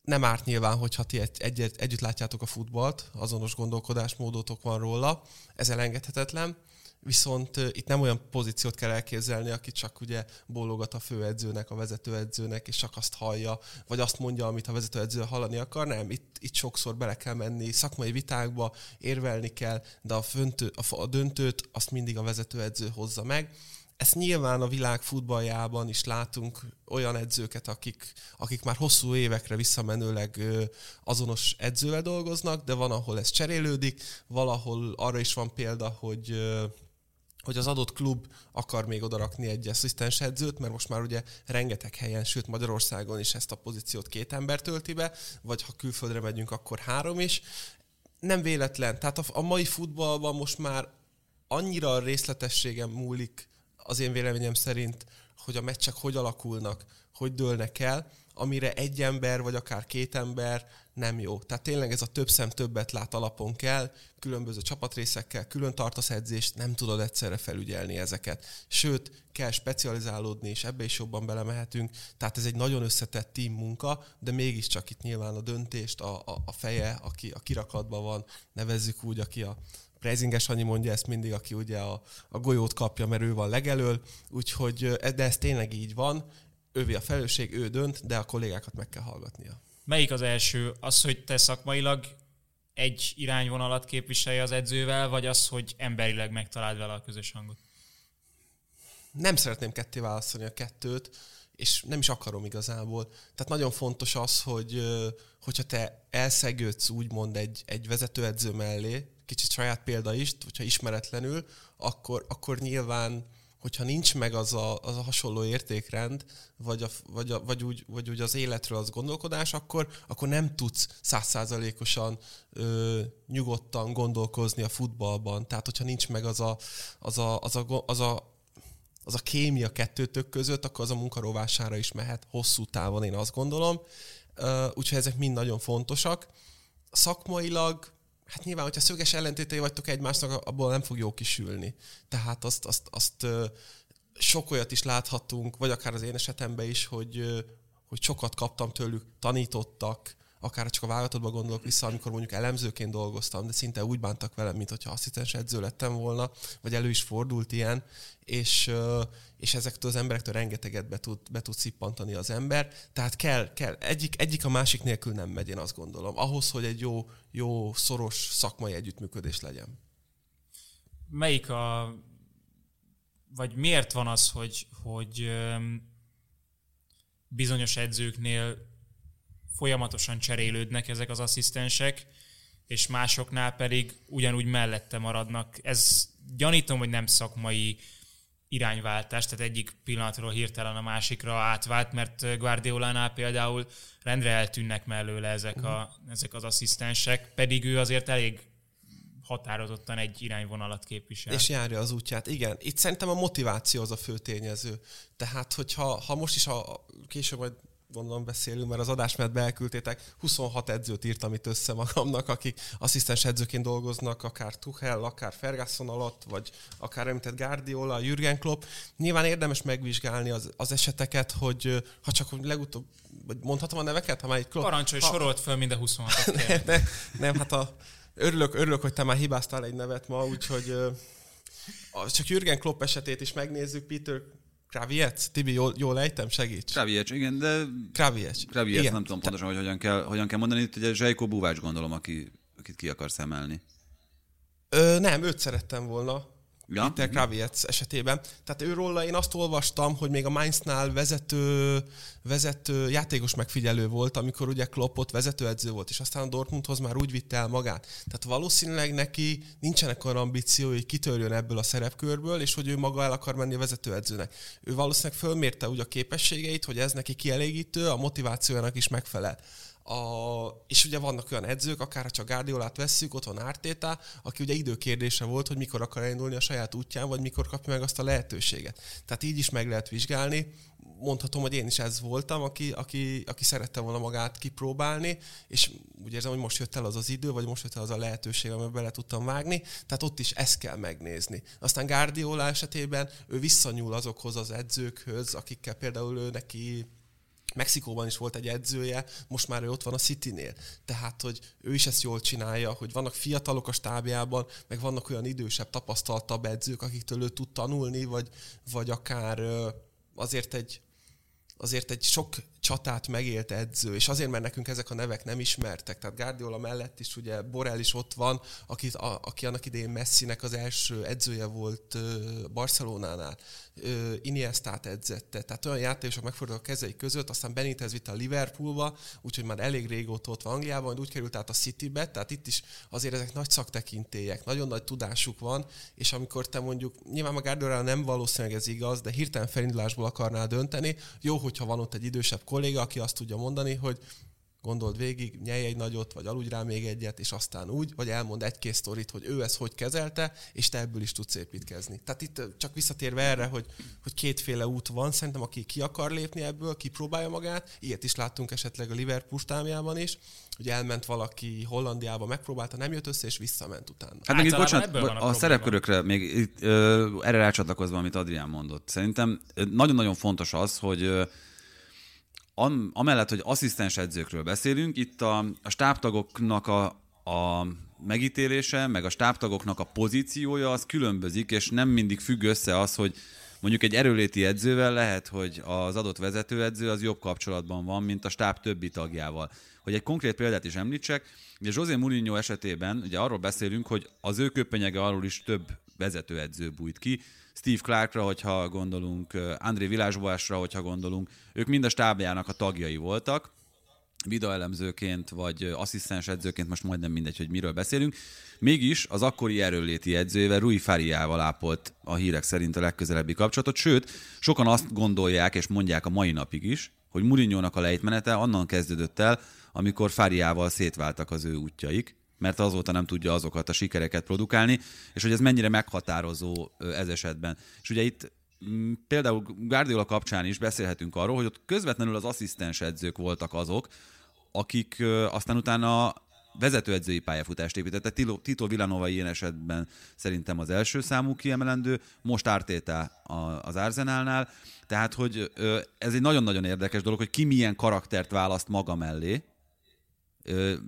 Nem árt nyilván, hogyha ti egy, egy, együtt látjátok a futballt, azonos gondolkodásmódotok van róla, ez elengedhetetlen viszont itt nem olyan pozíciót kell elképzelni, aki csak ugye bólogat a főedzőnek, a vezetőedzőnek, és csak azt hallja, vagy azt mondja, amit a vezetőedző hallani akar, nem, itt, itt sokszor bele kell menni szakmai vitákba, érvelni kell, de a, föntő, a, a döntőt azt mindig a vezetőedző hozza meg. Ezt nyilván a világ futballjában is látunk olyan edzőket, akik, akik már hosszú évekre visszamenőleg azonos edzővel dolgoznak, de van, ahol ez cserélődik, valahol arra is van példa, hogy hogy az adott klub akar még odarakni egy asszisztens edzőt, mert most már ugye rengeteg helyen, sőt Magyarországon is ezt a pozíciót két ember tölti be, vagy ha külföldre megyünk, akkor három is. Nem véletlen. Tehát a, a mai futballban most már annyira a részletességem múlik az én véleményem szerint, hogy a meccsek hogy alakulnak, hogy dőlnek el, amire egy ember, vagy akár két ember nem jó. Tehát tényleg ez a több szem többet lát alapon kell, különböző csapatrészekkel, külön tartasz edzést, nem tudod egyszerre felügyelni ezeket. Sőt, kell specializálódni, és ebbe is jobban belemehetünk. Tehát ez egy nagyon összetett team munka, de mégiscsak itt nyilván a döntést, a, a, a feje, aki a kirakatban van, nevezzük úgy, aki a Prezinges annyi mondja ezt mindig, aki ugye a, a golyót kapja, mert ő van legelől, úgyhogy, de ez tényleg így van, ővi a felelősség, ő dönt, de a kollégákat meg kell hallgatnia. Melyik az első? Az, hogy te szakmailag egy irányvonalat képviselje az edzővel, vagy az, hogy emberileg megtaláld vele a közös hangot? Nem szeretném ketté választani a kettőt, és nem is akarom igazából. Tehát nagyon fontos az, hogy hogyha te elszegődsz úgymond egy, egy vezetőedző mellé, kicsit saját példa is, hogyha ismeretlenül, akkor, akkor nyilván hogyha nincs meg az a, az a hasonló értékrend, vagy, a, vagy, a, vagy, úgy, vagy úgy az életről az gondolkodás, akkor, akkor nem tudsz százszázalékosan nyugodtan gondolkozni a futballban. Tehát, hogyha nincs meg az a, az a, az a, az a az a kémia kettőtök között, akkor az a munkarovására is mehet hosszú távon, én azt gondolom. Úgyhogy ezek mind nagyon fontosak. Szakmailag hát nyilván, hogyha szöges ellentétei vagytok egymásnak, abból nem fog jó kisülni. Tehát azt, azt, azt sok olyat is láthatunk, vagy akár az én esetemben is, hogy, hogy sokat kaptam tőlük, tanítottak, akár csak a válogatottban gondolok vissza, amikor mondjuk elemzőként dolgoztam, de szinte úgy bántak velem, mint hogyha asszisztens edző lettem volna, vagy elő is fordult ilyen, és, és ezektől az emberektől rengeteget be tud, be tud szippantani az ember. Tehát kell, kell. Egyik, egyik a másik nélkül nem megy, én azt gondolom. Ahhoz, hogy egy jó, jó szoros szakmai együttműködés legyen. Melyik a, vagy miért van az, hogy, hogy bizonyos edzőknél folyamatosan cserélődnek ezek az asszisztensek, és másoknál pedig ugyanúgy mellette maradnak. Ez gyanítom, hogy nem szakmai irányváltás, tehát egyik pillanatról hirtelen a másikra átvált, mert Guardiolánál például rendre eltűnnek mellőle ezek, a, ezek az asszisztensek, pedig ő azért elég határozottan egy irányvonalat képvisel. És járja az útját, igen. Itt szerintem a motiváció az a fő tényező. Tehát, hogyha ha most is a, később majd gondolom beszélünk, mert az adás mellett belküldtétek, 26 edzőt írtam itt össze magamnak, akik asszisztens edzőként dolgoznak, akár Tuchel, akár Ferguson alatt, vagy akár említett Guardiola, Jürgen Klopp. Nyilván érdemes megvizsgálni az, az eseteket, hogy ha csak legutóbb, vagy mondhatom a neveket, ha már egy Klopp... Parancsolj, ha... sorolt fel mind a 26 nem, nem, nem, hát a, örülök, örülök, hogy te már hibáztál egy nevet ma, úgyhogy csak Jürgen Klopp esetét is megnézzük, Peter Kraviec? Tibi, jól, jól ejtem? Segíts. Kraviec, igen, de... Kraviec. Kraviec, nem tudom pontosan, hogy hogyan kell, hogyan kell mondani. Itt ugye Zsajko Buvács gondolom, aki, akit ki akarsz emelni. Ö, nem, őt szerettem volna. Ja? Peter Kraviec esetében. Tehát őróla én azt olvastam, hogy még a Mainznál vezető, vezető játékos megfigyelő volt, amikor ugye Kloppot vezetőedző volt, és aztán a Dortmundhoz már úgy vitte el magát. Tehát valószínűleg neki nincsenek olyan ambíciói, hogy kitörjön ebből a szerepkörből, és hogy ő maga el akar menni a vezetőedzőnek. Ő valószínűleg fölmérte úgy a képességeit, hogy ez neki kielégítő, a motivációjának is megfelel. A, és ugye vannak olyan edzők, akár csak Guardiolát vesszük, ott van Ártéta, aki ugye időkérdése volt, hogy mikor akar elindulni a saját útján, vagy mikor kapja meg azt a lehetőséget. Tehát így is meg lehet vizsgálni. Mondhatom, hogy én is ez voltam, aki, aki, aki szerette volna magát kipróbálni, és úgy érzem, hogy most jött el az az idő, vagy most jött el az a lehetőség, amiben bele tudtam vágni, tehát ott is ezt kell megnézni. Aztán Guardiola esetében ő visszanyúl azokhoz az edzőkhöz, akikkel például ő neki Mexikóban is volt egy edzője, most már ő ott van a City-nél. Tehát, hogy ő is ezt jól csinálja, hogy vannak fiatalok a stábjában, meg vannak olyan idősebb, tapasztaltabb edzők, akiktől ő tud tanulni, vagy, vagy akár azért egy azért egy sok csatát megélt edző, és azért, mert nekünk ezek a nevek nem ismertek. Tehát Guardiola mellett is ugye Borrell is ott van, aki, a, aki annak idején Messinek az első edzője volt Barcelonánál. Iniestát edzette. Tehát olyan játékosok megfordultak a kezei között, aztán Benitez vitte a Liverpoolba, úgyhogy már elég régóta ott van Angliában, majd úgy került át a Citybe, tehát itt is azért ezek nagy szaktekintélyek, nagyon nagy tudásuk van, és amikor te mondjuk, nyilván a Guardiola nem valószínűleg ez igaz, de hirtelen felindulásból akarnál dönteni, jó, hogyha van ott egy idősebb kolléga, aki azt tudja mondani, hogy gondold végig, nyelj egy nagyot, vagy aludj rá még egyet, és aztán úgy, vagy elmond egy-két sztorit, hogy ő ezt hogy kezelte, és te ebből is tudsz építkezni. Tehát itt csak visszatérve erre, hogy, hogy kétféle út van, szerintem aki ki akar lépni ebből, kipróbálja magát, ilyet is láttunk esetleg a Liverpool stámjában is, hogy elment valaki Hollandiába, megpróbálta, nem jött össze, és visszament utána. Hát még itt, bocsánat, a, a szerepkörökre még itt, ö, erre rácsatlakozva, amit Adrián mondott. Szerintem nagyon-nagyon fontos az, hogy am, amellett, hogy asszisztens edzőkről beszélünk, itt a, a stábtagoknak a, a megítélése, meg a stábtagoknak a pozíciója az különbözik, és nem mindig függ össze az, hogy mondjuk egy erőléti edzővel lehet, hogy az adott vezetőedző az jobb kapcsolatban van, mint a stáb többi tagjával. Hogy egy konkrét példát is említsek, ugye José Mourinho esetében ugye arról beszélünk, hogy az ő köpenyege arról is több vezetőedző bújt ki, Steve Clarkra, hogyha gondolunk, André Vilásboásra, hogyha gondolunk, ők mind a stábjának a tagjai voltak, videoelemzőként, vagy asszisztens edzőként, most majdnem mindegy, hogy miről beszélünk. Mégis az akkori erőléti edzőjével, Rui Fariával ápolt a hírek szerint a legközelebbi kapcsolatot, sőt, sokan azt gondolják, és mondják a mai napig is, hogy Murinyónak a lejtmenete annan kezdődött el, amikor Fariával szétváltak az ő útjaik, mert azóta nem tudja azokat a sikereket produkálni, és hogy ez mennyire meghatározó ez esetben. És ugye itt mm, például Guardiola kapcsán is beszélhetünk arról, hogy ott közvetlenül az asszisztens edzők voltak azok, akik aztán utána vezetőedzői pályafutást építette. Tito Villanova ilyen esetben szerintem az első számú kiemelendő, most Ártéta az Arsenalnál, tehát hogy ez egy nagyon-nagyon érdekes dolog, hogy ki milyen karaktert választ maga mellé,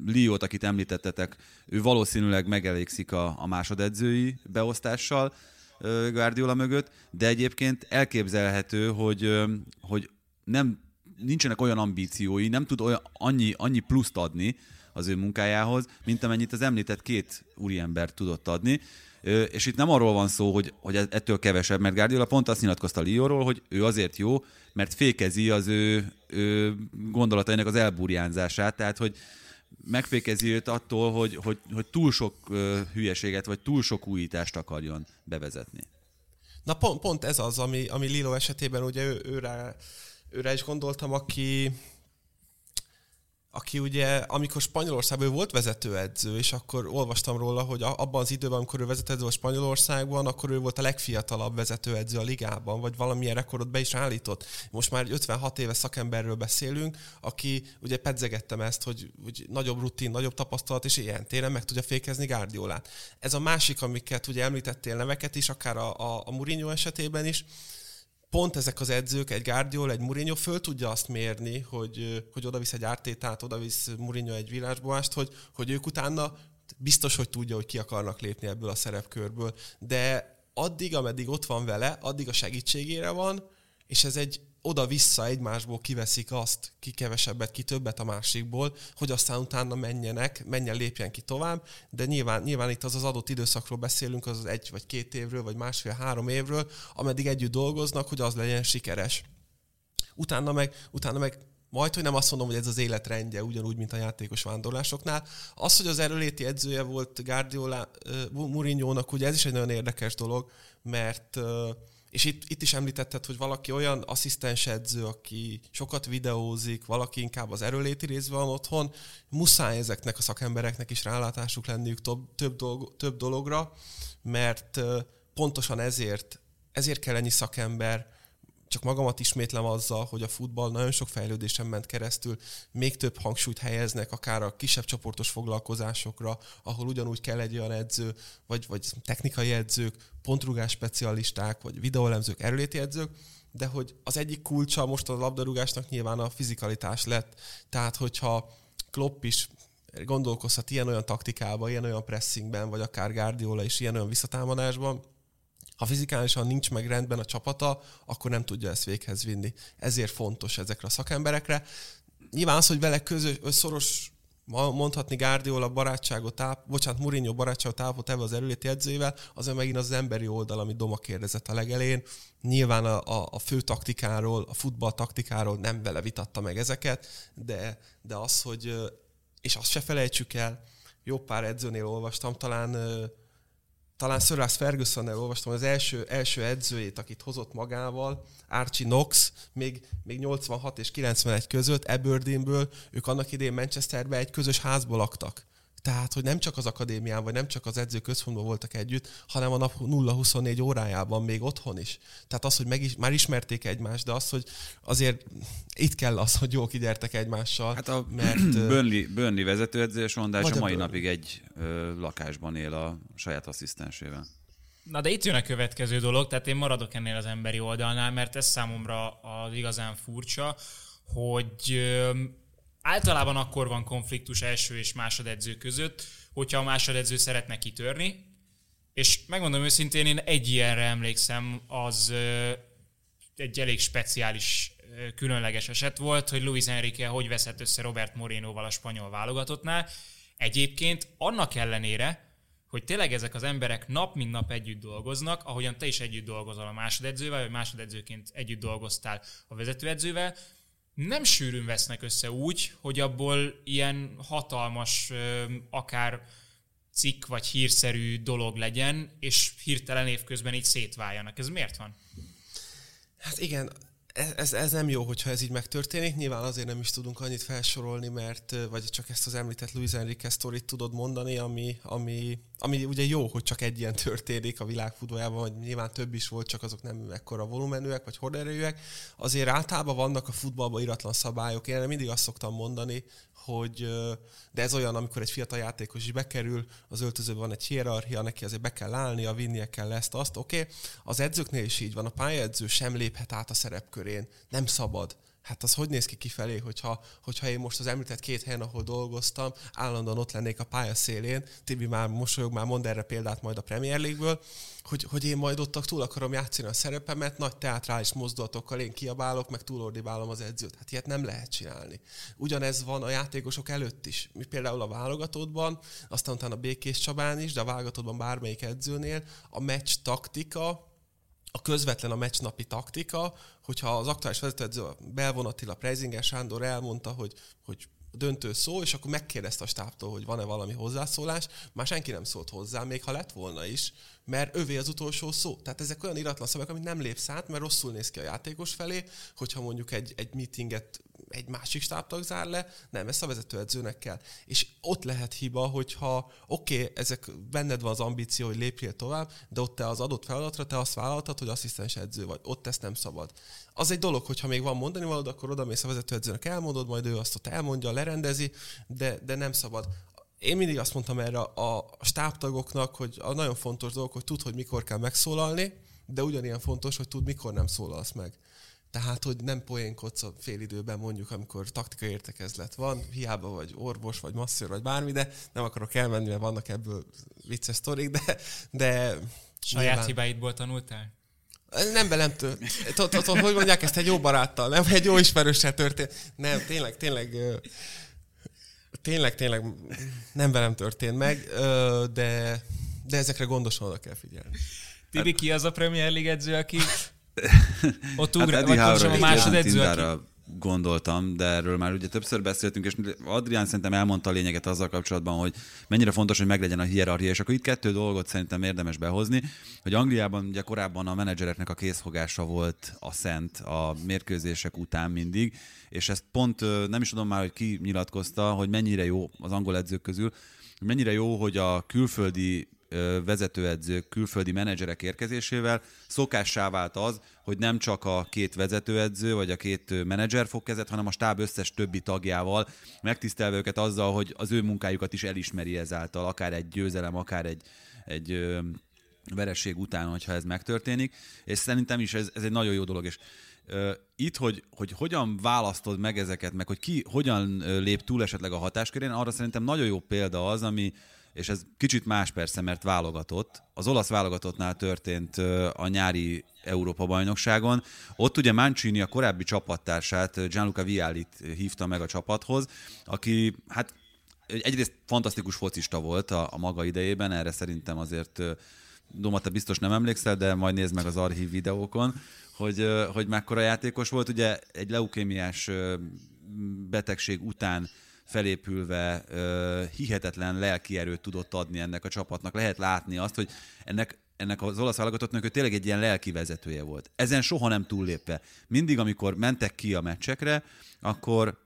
Liót, akit említettetek, ő valószínűleg megelégszik a, a másodedzői beosztással Guardiola mögött, de egyébként elképzelhető, hogy, hogy nem, nincsenek olyan ambíciói, nem tud olyan, annyi, annyi pluszt adni az ő munkájához, mint amennyit az említett két úriember tudott adni. És itt nem arról van szó, hogy, hogy ettől kevesebb, mert Guardiola pont azt nyilatkozta Lióról, hogy ő azért jó, mert fékezi az ő, ő gondolatainak az elburjánzását, tehát hogy megfékezi őt attól, hogy, hogy, hogy túl sok hülyeséget, vagy túl sok újítást akarjon bevezetni. Na pont, pont ez az, ami, ami Lilo esetében ugye ő, őre, őre is gondoltam, aki, aki ugye, amikor Spanyolországban volt vezetőedző, és akkor olvastam róla, hogy abban az időben, amikor ő vezetőedző volt Spanyolországban, akkor ő volt a legfiatalabb vezetőedző a ligában, vagy valamilyen rekordot be is állított. Most már 56 éves szakemberről beszélünk, aki ugye pedzegettem ezt, hogy, hogy nagyobb rutin, nagyobb tapasztalat, és ilyen téren meg tudja fékezni Gárdiolát. Ez a másik, amiket ugye említettél neveket is, akár a, a, a Mourinho esetében is, pont ezek az edzők, egy Guardiola, egy Mourinho föl tudja azt mérni, hogy, hogy oda visz egy ártétát, oda visz Mourinho egy villásboást, hogy, hogy ők utána biztos, hogy tudja, hogy ki akarnak lépni ebből a szerepkörből, de addig, ameddig ott van vele, addig a segítségére van, és ez egy oda-vissza egymásból kiveszik azt, ki kevesebbet, ki többet a másikból, hogy aztán utána menjenek, menjen, lépjen ki tovább, de nyilván, nyilván itt az az adott időszakról beszélünk, az, egy vagy két évről, vagy másfél-három évről, ameddig együtt dolgoznak, hogy az legyen sikeres. Utána meg, utána meg majd, hogy nem azt mondom, hogy ez az életrendje, ugyanúgy, mint a játékos vándorlásoknál. Az, hogy az erőléti edzője volt Guardiola uh, Mourinho-nak, ugye ez is egy nagyon érdekes dolog, mert uh, és itt, itt is említetted, hogy valaki olyan asszisztens edző, aki sokat videózik, valaki inkább az erőléti részben van otthon, muszáj ezeknek a szakembereknek is rálátásuk lenniük több, több, dolog, több dologra, mert pontosan ezért, ezért kell ennyi szakember, csak magamat ismétlem azzal, hogy a futball nagyon sok fejlődésen ment keresztül, még több hangsúlyt helyeznek akár a kisebb csoportos foglalkozásokra, ahol ugyanúgy kell egy olyan edző, vagy, vagy technikai edzők, pontrugás specialisták, vagy videóelemzők, erőléti edzők, de hogy az egyik kulcsa most a labdarúgásnak nyilván a fizikalitás lett. Tehát, hogyha Klopp is gondolkozhat ilyen-olyan taktikába, ilyen-olyan pressingben, vagy akár Guardiola is ilyen-olyan visszatámadásban, ha fizikálisan nincs meg rendben a csapata, akkor nem tudja ezt véghez vinni. Ezért fontos ezekre a szakemberekre. Nyilván az, hogy vele közös, szoros mondhatni Guardiola barátságot áp, bocsánat, Mourinho barátságot ápot ebbe az erőléti edzőjével, az megint az emberi oldal, amit Doma kérdezett a legelén. Nyilván a, a, a fő taktikáról, a futball taktikáról nem vele vitatta meg ezeket, de, de az, hogy, és azt se felejtsük el, jó pár edzőnél olvastam, talán talán Sir Alex ferguson olvastam az első, első edzőjét, akit hozott magával, Archie Knox, még, még 86 és 91 között Aberdeenből, ők annak idén Manchesterbe egy közös házból laktak. Tehát, hogy nem csak az akadémián, vagy nem csak az edzőközpontban voltak együtt, hanem a nap 0-24 órájában még otthon is. Tehát az, hogy meg is, már ismerték egymást, de az, hogy azért itt kell az, hogy jó kigyertek egymással. Hát a mert, Burnley, Burnley vezetőedző és mondás a mai Burnley. napig egy ö, lakásban él a saját asszisztensével. Na de itt jön a következő dolog, tehát én maradok ennél az emberi oldalnál, mert ez számomra az igazán furcsa, hogy Általában akkor van konfliktus első és másodedző között, hogyha a másodedző szeretne kitörni, és megmondom őszintén, én egy ilyenre emlékszem, az egy elég speciális, különleges eset volt, hogy Luis Enrique hogy veszett össze Robert Morenoval a spanyol válogatottnál. Egyébként annak ellenére, hogy tényleg ezek az emberek nap mint nap együtt dolgoznak, ahogyan te is együtt dolgozol a másodedzővel, vagy másodedzőként együtt dolgoztál a vezetőedzővel, nem sűrűn vesznek össze úgy, hogy abból ilyen hatalmas, akár cikk vagy hírszerű dolog legyen, és hirtelen évközben így szétváljanak. Ez miért van? Hát igen, ez, ez nem jó, hogyha ez így megtörténik. Nyilván azért nem is tudunk annyit felsorolni, mert vagy csak ezt az említett Luis Enrique sztorit tudod mondani, ami, ami, ami ugye jó, hogy csak egy ilyen történik a világ vagy nyilván több is volt, csak azok nem ekkora volumenűek, vagy horderejűek. Azért általában vannak a futballban iratlan szabályok. Én mindig azt szoktam mondani, hogy de ez olyan, amikor egy fiatal játékos is bekerül, az öltözőben van egy hierarchia, neki azért be kell állnia, vinnie kell ezt, azt, oké. Okay. Az edzőknél is így van, a pályaedző sem léphet át a szerepkörén, nem szabad hát az hogy néz ki kifelé, hogyha, hogyha én most az említett két helyen, ahol dolgoztam, állandóan ott lennék a pálya szélén, Tibi már mosolyog, már mond erre példát majd a Premier League-ből, hogy, hogy én majd ott túl akarom játszani a szerepemet, nagy teátrális mozdulatokkal én kiabálok, meg túlordibálom az edzőt. Hát ilyet nem lehet csinálni. Ugyanez van a játékosok előtt is. Mi például a válogatottban, aztán utána a Békés Csabán is, de a válogatottban bármelyik edzőnél a meccs taktika, a közvetlen a meccsnapi taktika, hogyha az aktuális vezető Belvon Attila Preisinger Sándor elmondta, hogy, hogy döntő szó, és akkor megkérdezte a stábtól, hogy van-e valami hozzászólás, már senki nem szólt hozzá, még ha lett volna is, mert övé az utolsó szó. Tehát ezek olyan iratlan szavak, amit nem lépsz át, mert rosszul néz ki a játékos felé, hogyha mondjuk egy, egy meetinget egy másik stábtag zár le, nem, ezt a vezetőedzőnek kell. És ott lehet hiba, hogyha oké, okay, ezek benned van az ambíció, hogy lépjél tovább, de ott te az adott feladatra te azt vállaltad, hogy asszisztens edző vagy. Ott ezt nem szabad. Az egy dolog, hogyha még van mondani valód, akkor oda mész a vezetőedzőnek, elmondod, majd ő azt ott elmondja, lerendezi, de, de nem szabad én mindig azt mondtam erre a, stábtagoknak, hogy a nagyon fontos dolog, hogy tud, hogy mikor kell megszólalni, de ugyanilyen fontos, hogy tud, mikor nem szólalsz meg. Tehát, hogy nem poénkodsz a fél időben mondjuk, amikor taktikai értekezlet van, hiába vagy orvos, vagy masször, vagy bármi, de nem akarok elmenni, mert vannak ebből vicces sztorik, de, de Saját Nyilván. hibáidból tanultál? Nem velem. Hogy mondják ezt egy jó baráttal, nem egy jó ismerőssel történt. Nem, tényleg, tényleg, tényleg, tényleg nem velem történt meg, de, de ezekre gondosan oda kell figyelni. Tibi, ki az a Premier League edző, aki ott ugra, hát vagy a másodedző, aki gondoltam, de erről már ugye többször beszéltünk, és Adrián szerintem elmondta a lényeget azzal kapcsolatban, hogy mennyire fontos, hogy meglegyen a hierarchia, és akkor itt kettő dolgot szerintem érdemes behozni, hogy Angliában ugye korábban a menedzsereknek a készfogása volt a szent a mérkőzések után mindig, és ezt pont nem is tudom már, hogy ki nyilatkozta, hogy mennyire jó az angol edzők közül, mennyire jó, hogy a külföldi vezetőedzők, külföldi menedzserek érkezésével szokássá vált az, hogy nem csak a két vezetőedző vagy a két menedzser fog kezet, hanem a stáb összes többi tagjával, megtisztelve őket azzal, hogy az ő munkájukat is elismeri ezáltal, akár egy győzelem, akár egy, egy vereség után, hogyha ez megtörténik, és szerintem is ez, ez egy nagyon jó dolog, és uh, itt, hogy, hogy hogyan választod meg ezeket, meg hogy ki hogyan lép túl esetleg a hatáskörén, arra szerintem nagyon jó példa az, ami, és ez kicsit más persze, mert válogatott. Az olasz válogatottnál történt a nyári Európa-bajnokságon. Ott ugye Mancini a korábbi csapattársát, Gianluca Vialit hívta meg a csapathoz, aki hát egyrészt fantasztikus focista volt a, a maga idejében, erre szerintem azért Doma, te biztos nem emlékszel, de majd nézd meg az archív videókon, hogy, hogy mekkora játékos volt. Ugye egy leukémiás betegség után felépülve hihetetlen lelki erőt tudott adni ennek a csapatnak. Lehet látni azt, hogy ennek ennek az olasz válogatottnak ő tényleg egy ilyen lelki vezetője volt. Ezen soha nem túllépve. Mindig, amikor mentek ki a meccsekre, akkor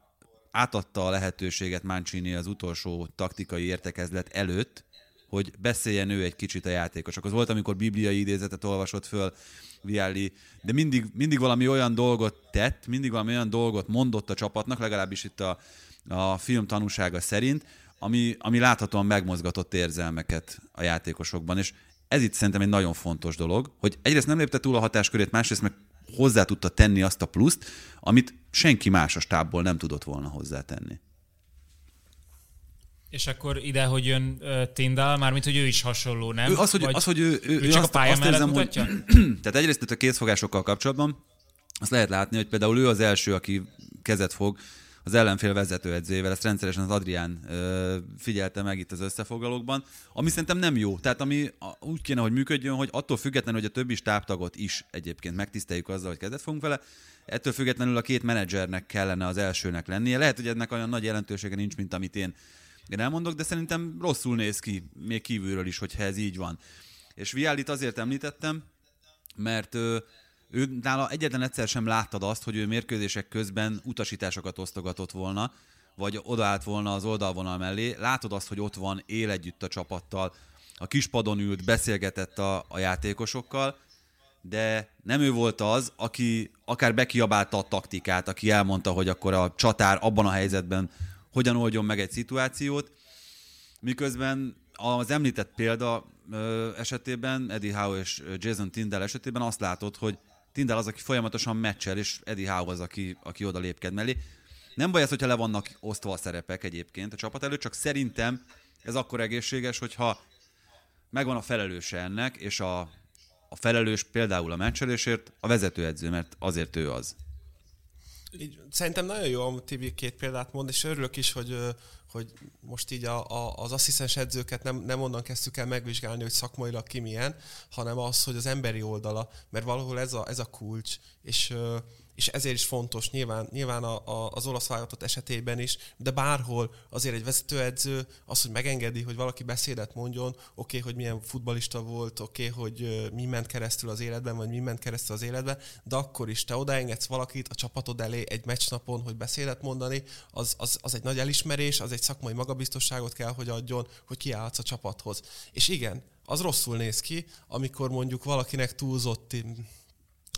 átadta a lehetőséget Mancini az utolsó taktikai értekezlet előtt, hogy beszéljen ő egy kicsit a játékosok. Az volt, amikor bibliai idézetet olvasott föl Vialli, de mindig, mindig valami olyan dolgot tett, mindig valami olyan dolgot mondott a csapatnak, legalábbis itt a, a film tanúsága szerint, ami, ami láthatóan megmozgatott érzelmeket a játékosokban, és ez itt szerintem egy nagyon fontos dolog, hogy egyrészt nem lépte túl a hatáskörét, másrészt meg hozzá tudta tenni azt a pluszt, amit senki más a stábból nem tudott volna hozzátenni. És akkor ide, hogy jön uh, Tindal, mármint, hogy ő is hasonló, nem? Ő az, hogy, az, hogy ő, ő, ő, csak azt, a pálya azt érzem, mutatja? Hogy, tehát egyrészt itt a készfogásokkal kapcsolatban azt lehet látni, hogy például ő az első, aki kezet fog az ellenfél vezetőedzőjével, ezt rendszeresen az Adrián figyelte meg itt az összefoglalókban, ami szerintem nem jó. Tehát ami úgy kéne, hogy működjön, hogy attól függetlenül, hogy a többi stábtagot is egyébként megtiszteljük azzal, hogy kezet fogunk vele, ettől függetlenül a két menedzsernek kellene az elsőnek lennie. Lehet, hogy ennek olyan nagy jelentősége nincs, mint amit én, én elmondok, de szerintem rosszul néz ki, még kívülről is, hogyha ez így van. És Vialit azért említettem, mert ö, ő nála egyetlen egyszer sem láttad azt, hogy ő mérkőzések közben utasításokat osztogatott volna, vagy odaállt volna az oldalvonal mellé. Látod azt, hogy ott van, él együtt a csapattal, a kispadon ült, beszélgetett a, a játékosokkal, de nem ő volt az, aki akár bekiabálta a taktikát, aki elmondta, hogy akkor a csatár abban a helyzetben hogyan oldjon meg egy szituációt, miközben az említett példa esetében, Eddie Howe és Jason Tindall esetében azt látod, hogy Tindall az, aki folyamatosan meccsel, és Eddie Howe az, aki, aki oda lépked mellé. Nem baj az, hogyha le vannak osztva a szerepek egyébként a csapat előtt, csak szerintem ez akkor egészséges, hogyha megvan a felelőse ennek, és a, a felelős például a meccselésért a vezetőedző, mert azért ő az. Szerintem nagyon jó, TV két példát mond, és örülök is, hogy hogy most így a, a, az asszisztens edzőket nem, nem onnan kezdtük el megvizsgálni, hogy szakmailag ki milyen, hanem az, hogy az emberi oldala, mert valahol ez a, ez a kulcs, és és ezért is fontos nyilván, nyilván a, a, az olasz válogatott esetében is, de bárhol azért egy vezetőedző az, hogy megengedi, hogy valaki beszédet mondjon, oké, okay, hogy milyen futbalista volt, oké, okay, hogy mi ment keresztül az életben, vagy mi ment keresztül az életben, de akkor is te odaengedsz valakit a csapatod elé egy meccsnapon, hogy beszédet mondani, az, az, az egy nagy elismerés, az egy szakmai magabiztosságot kell, hogy adjon, hogy kiállsz a csapathoz. És igen, az rosszul néz ki, amikor mondjuk valakinek túlzott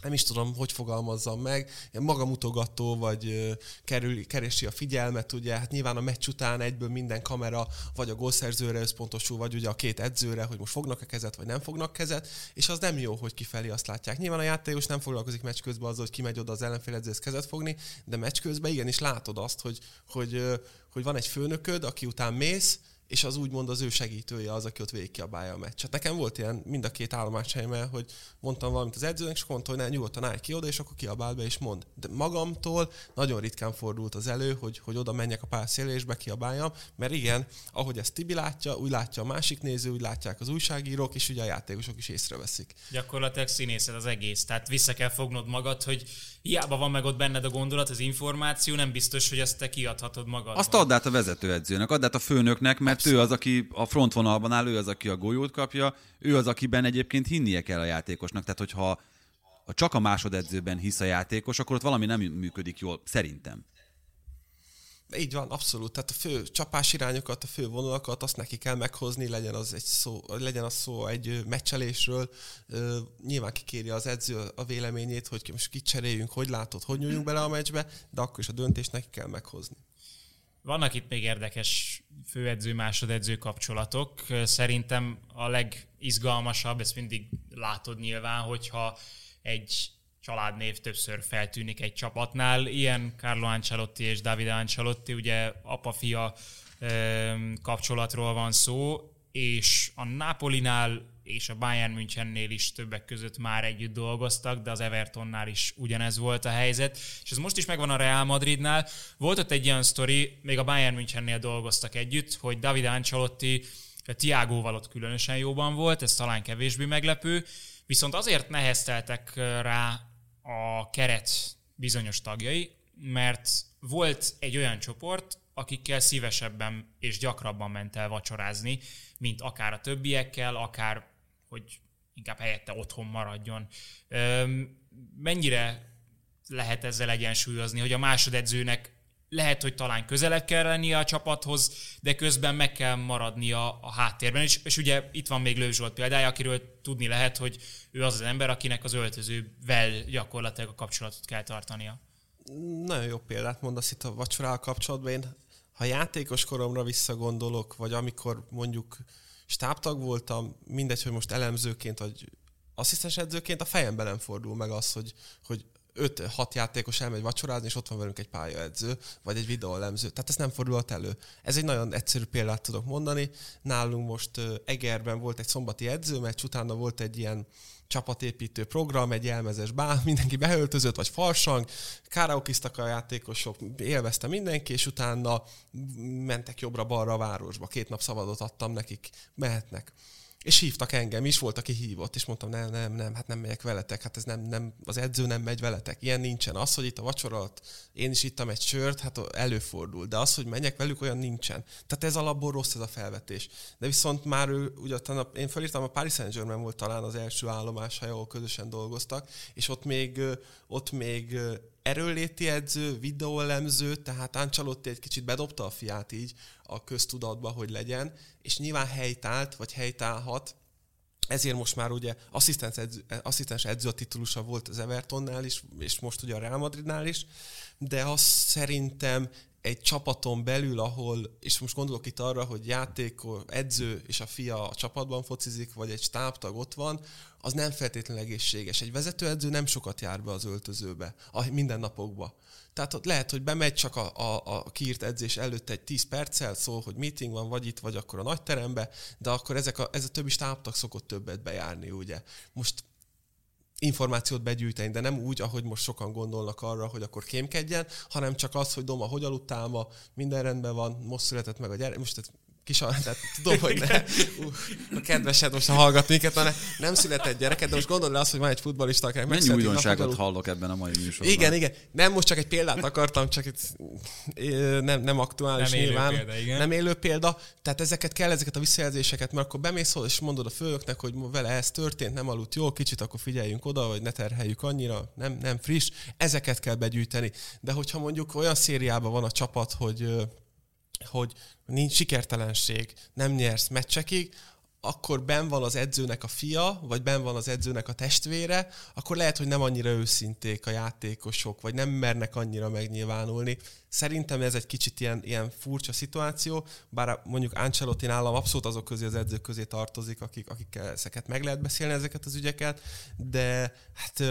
nem is tudom, hogy fogalmazzam meg, magamutogató, vagy kerül, keresi a figyelmet, ugye, hát nyilván a meccs után egyből minden kamera vagy a gólszerzőre összpontosul, vagy ugye a két edzőre, hogy most fognak-e kezet, vagy nem fognak kezet, és az nem jó, hogy kifelé azt látják. Nyilván a játékos nem foglalkozik meccs közben azzal, hogy kimegy oda az ellenfél edzőhez kezet fogni, de meccs közben igenis látod azt, hogy, hogy, hogy van egy főnököd, aki után mész, és az úgymond az ő segítője az, aki ott végigkiabálja a meccset. Nekem volt ilyen mind a két állomáshelyemen, hogy mondtam valamit az edzőnek, és mondta, hogy ne, nyugodtan állj ki oda, és akkor kiabál be, és mond. De magamtól nagyon ritkán fordult az elő, hogy, hogy oda menjek a pályaszélre, és bekiabáljam, mert igen, ahogy ezt Tibi látja, úgy látja a másik néző, úgy látják az újságírók, és ugye a játékosok is észreveszik. Gyakorlatilag színészed az egész, tehát vissza kell fognod magad, hogy hiába van meg ott benned a gondolat, az információ, nem biztos, hogy azt te kiadhatod magad. Azt add át a vezetőedzőnek, add át a főnöknek, mert Abszolút. ő az, aki a frontvonalban áll, ő az, aki a golyót kapja, ő az, akiben egyébként hinnie kell a játékosnak. Tehát, hogyha ha csak a másodedzőben hisz a játékos, akkor ott valami nem működik jól, szerintem. Így van, abszolút. Tehát a fő csapás irányokat, a fő vonalakat, azt neki kell meghozni, legyen az, egy szó, legyen az szó egy meccselésről. Nyilván kikéri az edző a véleményét, hogy most kit cseréljünk, hogy látod, hogy nyúljunk bele a meccsbe, de akkor is a döntést neki kell meghozni. Vannak itt még érdekes főedző-másodedző kapcsolatok. Szerintem a legizgalmasabb, ezt mindig látod nyilván, hogyha egy családnév többször feltűnik egy csapatnál. Ilyen Carlo Ancelotti és David Ancelotti, ugye apa-fia kapcsolatról van szó, és a Napolinál és a Bayern Münchennél is többek között már együtt dolgoztak, de az Evertonnál is ugyanez volt a helyzet, és ez most is megvan a Real Madridnál. Volt ott egy olyan sztori, még a Bayern Münchennél dolgoztak együtt, hogy David Ancelotti Tiágóval ott különösen jóban volt, ez talán kevésbé meglepő, viszont azért nehezteltek rá a keret bizonyos tagjai, mert volt egy olyan csoport, akikkel szívesebben és gyakrabban ment el vacsorázni, mint akár a többiekkel, akár hogy inkább helyette otthon maradjon. Mennyire lehet ezzel egyensúlyozni, hogy a másodedzőnek lehet, hogy talán közelebb kell lennie a csapathoz, de közben meg kell maradnia a háttérben. És, és ugye itt van még Lőv Zsolt példája, akiről tudni lehet, hogy ő az az ember, akinek az öltözővel gyakorlatilag a kapcsolatot kell tartania. Nagyon jó példát mondasz itt a vacsorával kapcsolatban. Én, ha játékos koromra visszagondolok, vagy amikor mondjuk stábtag voltam, mindegy, hogy most elemzőként, vagy asszisztens edzőként, a fejemben nem fordul meg az, hogy, hogy 5-6 játékos elmegy vacsorázni, és ott van velünk egy pályaedző, vagy egy videólemző. Tehát ez nem fordulhat elő. Ez egy nagyon egyszerű példát tudok mondani. Nálunk most Egerben volt egy szombati edzőmeccs, utána volt egy ilyen csapatépítő program, egy elmezes bál, mindenki beöltözött, vagy farsang, karaokiztak a játékosok, élvezte mindenki, és utána mentek jobbra-balra a városba. Két nap szabadot adtam nekik, mehetnek. És hívtak engem is, volt, aki hívott, és mondtam, nem, nem, nem, hát nem megyek veletek, hát ez nem, nem, az edző nem megy veletek. Ilyen nincsen. Az, hogy itt a vacsorat, én is ittam egy sört, hát előfordul, de az, hogy menjek velük, olyan nincsen. Tehát ez alapból rossz ez a felvetés. De viszont már ő, ugye én felírtam, a Paris Saint-Germain volt talán az első állomás, ahol közösen dolgoztak, és ott még, ott még erőléti edző, videóelemző, tehát Ancelotti egy kicsit bedobta a fiát így a köztudatba, hogy legyen, és nyilván helytált, vagy helytálhat, ezért most már ugye asszisztens edző, asszisztens edző a titulusa volt az Evertonnál is, és most ugye a Real Madridnál is, de azt szerintem egy csapaton belül, ahol, és most gondolok itt arra, hogy játék, edző és a fia a csapatban focizik, vagy egy stábtag ott van, az nem feltétlenül egészséges. Egy vezetőedző nem sokat jár be az öltözőbe, a mindennapokba. Tehát ott lehet, hogy bemegy csak a, a, a kiírt edzés előtt egy 10 perccel, szól, hogy meeting van, vagy itt, vagy akkor a nagy terembe, de akkor ezek a, ez a többi stábtag szokott többet bejárni, ugye. Most információt begyűjteni, de nem úgy, ahogy most sokan gondolnak arra, hogy akkor kémkedjen, hanem csak az, hogy Doma, hogy aludtál ma, minden rendben van, most született meg a gyerek, most kis, tehát tudom, hogy ne, uh, a kedvesed most hallgat minket, mert nem született gyereket, de most gondolj azt, hogy van egy futbalista, akinek Mennyi újdonságot hallok ebben a mai műsorban. Igen, igen. Nem most csak egy példát akartam, csak itt nem, nem aktuális nem nyilván. Élő példa, igen. Nem élő példa. Tehát ezeket kell, ezeket a visszajelzéseket, mert akkor bemész és mondod a főnöknek, hogy vele ez történt, nem aludt jól, kicsit akkor figyeljünk oda, hogy ne terheljük annyira, nem, nem friss. Ezeket kell begyűjteni. De hogyha mondjuk olyan szériában van a csapat, hogy hogy nincs sikertelenség, nem nyersz meccsekig, akkor ben van az edzőnek a fia, vagy ben van az edzőnek a testvére, akkor lehet, hogy nem annyira őszinték a játékosok, vagy nem mernek annyira megnyilvánulni. Szerintem ez egy kicsit ilyen, ilyen furcsa szituáció, bár mondjuk Ancelotti nálam abszolút azok közé az edzők közé tartozik, akik, akikkel ezeket meg lehet beszélni, ezeket az ügyeket, de hát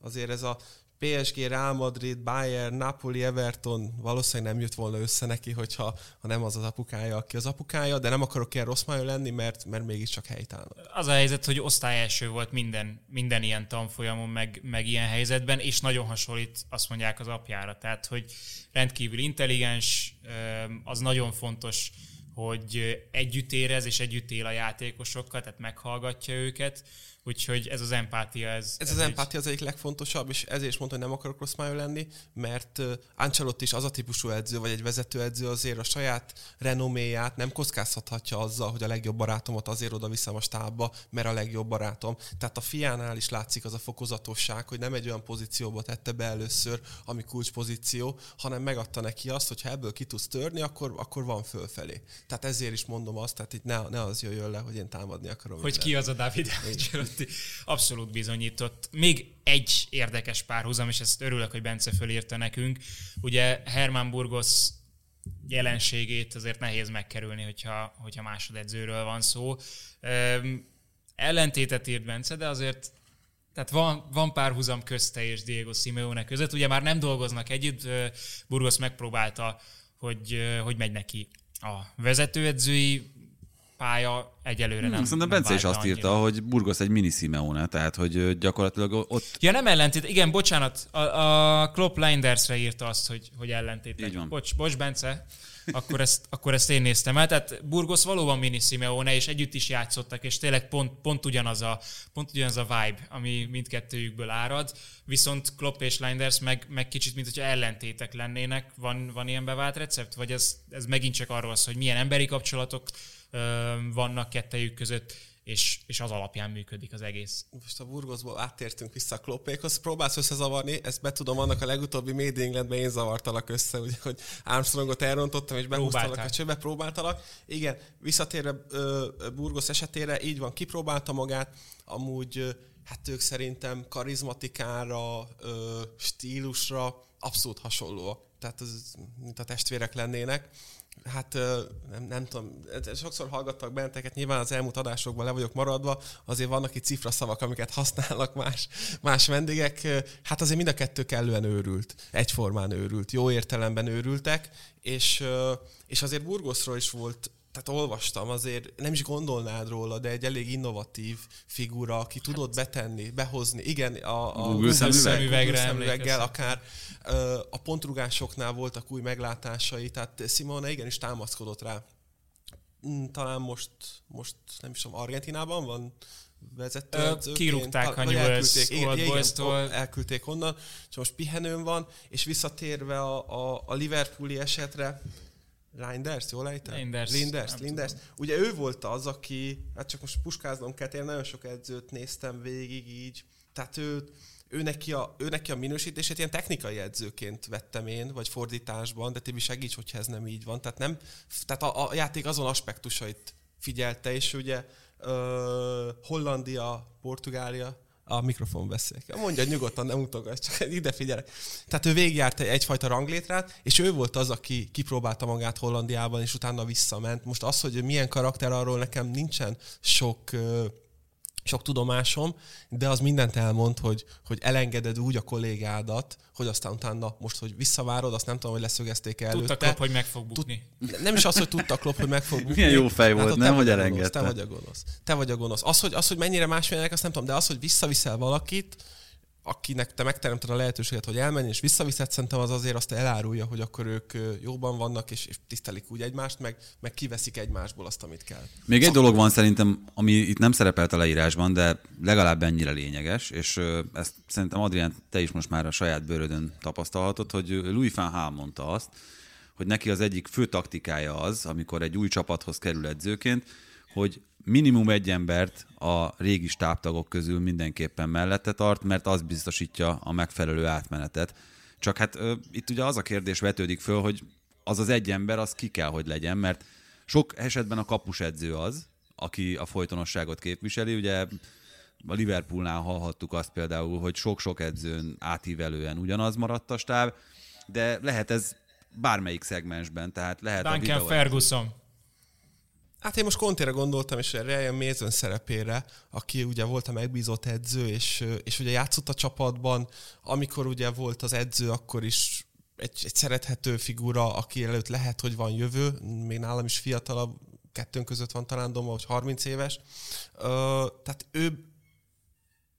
azért ez a PSG, Real Madrid, Bayern, Napoli, Everton valószínűleg nem jött volna össze neki, hogyha ha nem az az apukája, aki az apukája, de nem akarok ilyen rossz major lenni, mert, mert mégiscsak helytállnak. Az a helyzet, hogy osztályelső volt minden, minden ilyen tanfolyamon, meg, meg ilyen helyzetben, és nagyon hasonlít, azt mondják az apjára. Tehát, hogy rendkívül intelligens, az nagyon fontos, hogy együtt érez és együtt él a játékosokkal, tehát meghallgatja őket, Úgyhogy ez az empátia, ez... Ez, ez az egy... empátia az egyik legfontosabb, és ezért is mondta, hogy nem akarok rossz májú lenni, mert Ancelotti is az a típusú edző, vagy egy vezetőedző azért a saját renoméját nem kockáztathatja azzal, hogy a legjobb barátomat azért oda viszem a stábba, mert a legjobb barátom. Tehát a fiánál is látszik az a fokozatosság, hogy nem egy olyan pozícióba tette be először, ami kulcspozíció, hanem megadta neki azt, hogy ha ebből ki tudsz törni, akkor, akkor van fölfelé. Tehát ezért is mondom azt, tehát itt ne, ne az jöjjön le, hogy én támadni akarom. Hogy ki az a David abszolút bizonyított. Még egy érdekes párhuzam, és ezt örülök, hogy Bence fölírta nekünk. Ugye Hermann Burgos jelenségét azért nehéz megkerülni, hogyha, hogyha másodedzőről van szó. Üm, ellentétet írt Bence, de azért tehát van, van párhuzam közte és Diego Simeone között. Ugye már nem dolgoznak együtt, Burgos megpróbálta, hogy, hogy megy neki a vezetőedzői pálya egyelőre nem. Hmm, szerintem Bence is azt annyira. írta, hogy Burgos egy mini Simeone, tehát hogy gyakorlatilag ott... Ja, nem ellentét, igen, bocsánat, a, a Klopp Lindersre írta azt, hogy, hogy ellentét. Így van. Bocs, bocs, Bence, akkor ezt, akkor ezt én néztem el. Tehát Burgos valóban mini Simeone, és együtt is játszottak, és tényleg pont, pont, ugyanaz, a, pont ugyanaz a vibe, ami mindkettőjükből árad. Viszont Klopp és Linders meg, meg kicsit, mint hogyha ellentétek lennének. Van, van ilyen bevált recept? Vagy ez, ez megint csak arról az, hogy milyen emberi kapcsolatok vannak kettejük között, és, és az alapján működik az egész. Most a Burgosból áttértünk vissza a Kloppékhoz, próbálsz összezavarni, ezt betudom, annak a legutóbbi Made Englandben én zavartalak össze, ugye, hogy Armstrongot elrontottam, és behúztalak a csőbe, próbáltalak. Igen, visszatérve Burgos esetére, így van, kipróbálta magát, amúgy hát ők szerintem karizmatikára, stílusra abszolút hasonlóak. Tehát ez, mint a testvérek lennének hát nem, nem tudom, sokszor hallgattak benteket, nyilván az elmúlt adásokban le vagyok maradva, azért vannak itt cifraszavak, amiket használnak más, más vendégek, hát azért mind a kettő kellően őrült, egyformán őrült, jó értelemben őrültek, és, és azért Burgosról is volt tehát olvastam, azért nem is gondolnád róla, de egy elég innovatív figura, aki hát. tudott betenni, behozni, igen, a, a Google, szemüvegre szemüveggel, akár a pontrugásoknál voltak új meglátásai, tehát Simone igenis támaszkodott rá. Mm, talán most, most nem is tudom, Argentinában van vezető Kirúgták a igen, igen, elküldték onnan, és most pihenőn van, és visszatérve a, a, a Liverpooli esetre, Linders, jól ejtem? Linders. Linders, Linders. Ugye ő volt az, aki, hát csak most puskáznom kell, én nagyon sok edzőt néztem végig így, tehát ő, ő neki, a, ő neki a minősítését ilyen technikai edzőként vettem én, vagy fordításban, de Tibi segíts, hogyha ez nem így van. Tehát, nem, tehát a, a játék azon aspektusait figyelte, és ugye uh, Hollandia, Portugália, a mikrofon beszél. Mondja nyugodtan, nem utogass, csak ide figyelek. Tehát ő végigjárt egyfajta ranglétrát, és ő volt az, aki kipróbálta magát Hollandiában, és utána visszament. Most az, hogy milyen karakter, arról nekem nincsen sok sok tudomásom, de az mindent elmond, hogy, hogy elengeded úgy a kollégádat, hogy aztán utána most, hogy visszavárod, azt nem tudom, hogy leszögezték el Tudta Klopp, hogy meg fog bukni. Tud, nem is az, hogy tudta Klopp, hogy meg fog bukni. Milyen jó fej volt, hát, nem, hogy elengedte. Te vagy a gonosz. Te vagy a gonosz. Az, hogy, az, hogy mennyire más azt nem tudom, de az, hogy visszaviszel valakit, akinek te megteremted a lehetőséget, hogy elmenj és visszaviszed, szerintem az azért azt elárulja, hogy akkor ők jóban vannak, és, és tisztelik úgy egymást, meg, meg kiveszik egymásból azt, amit kell. Még egy dolog van szerintem, ami itt nem szerepelt a leírásban, de legalább ennyire lényeges, és ezt szerintem Adrián, te is most már a saját bőrödön tapasztalhatod, hogy Louis van Gaal mondta azt, hogy neki az egyik fő taktikája az, amikor egy új csapathoz kerül edzőként, hogy minimum egy embert a régi stábtagok közül mindenképpen mellette tart, mert az biztosítja a megfelelő átmenetet. Csak hát ö, itt ugye az a kérdés vetődik föl, hogy az az egy ember, az ki kell, hogy legyen, mert sok esetben a kapusedző az, aki a folytonosságot képviseli. Ugye a Liverpoolnál hallhattuk azt például, hogy sok-sok edzőn átívelően ugyanaz maradt a stáb, de lehet ez bármelyik szegmensben, tehát lehet Duncan a Ferguson. Hát én most Kontére gondoltam, és Ryan Mason szerepére, aki ugye volt a megbízott edző, és, és ugye játszott a csapatban, amikor ugye volt az edző, akkor is egy, egy szerethető figura, aki előtt lehet, hogy van jövő, még nálam is fiatalabb, kettőnk között van talán Doma, hogy 30 éves. Ö, tehát ő,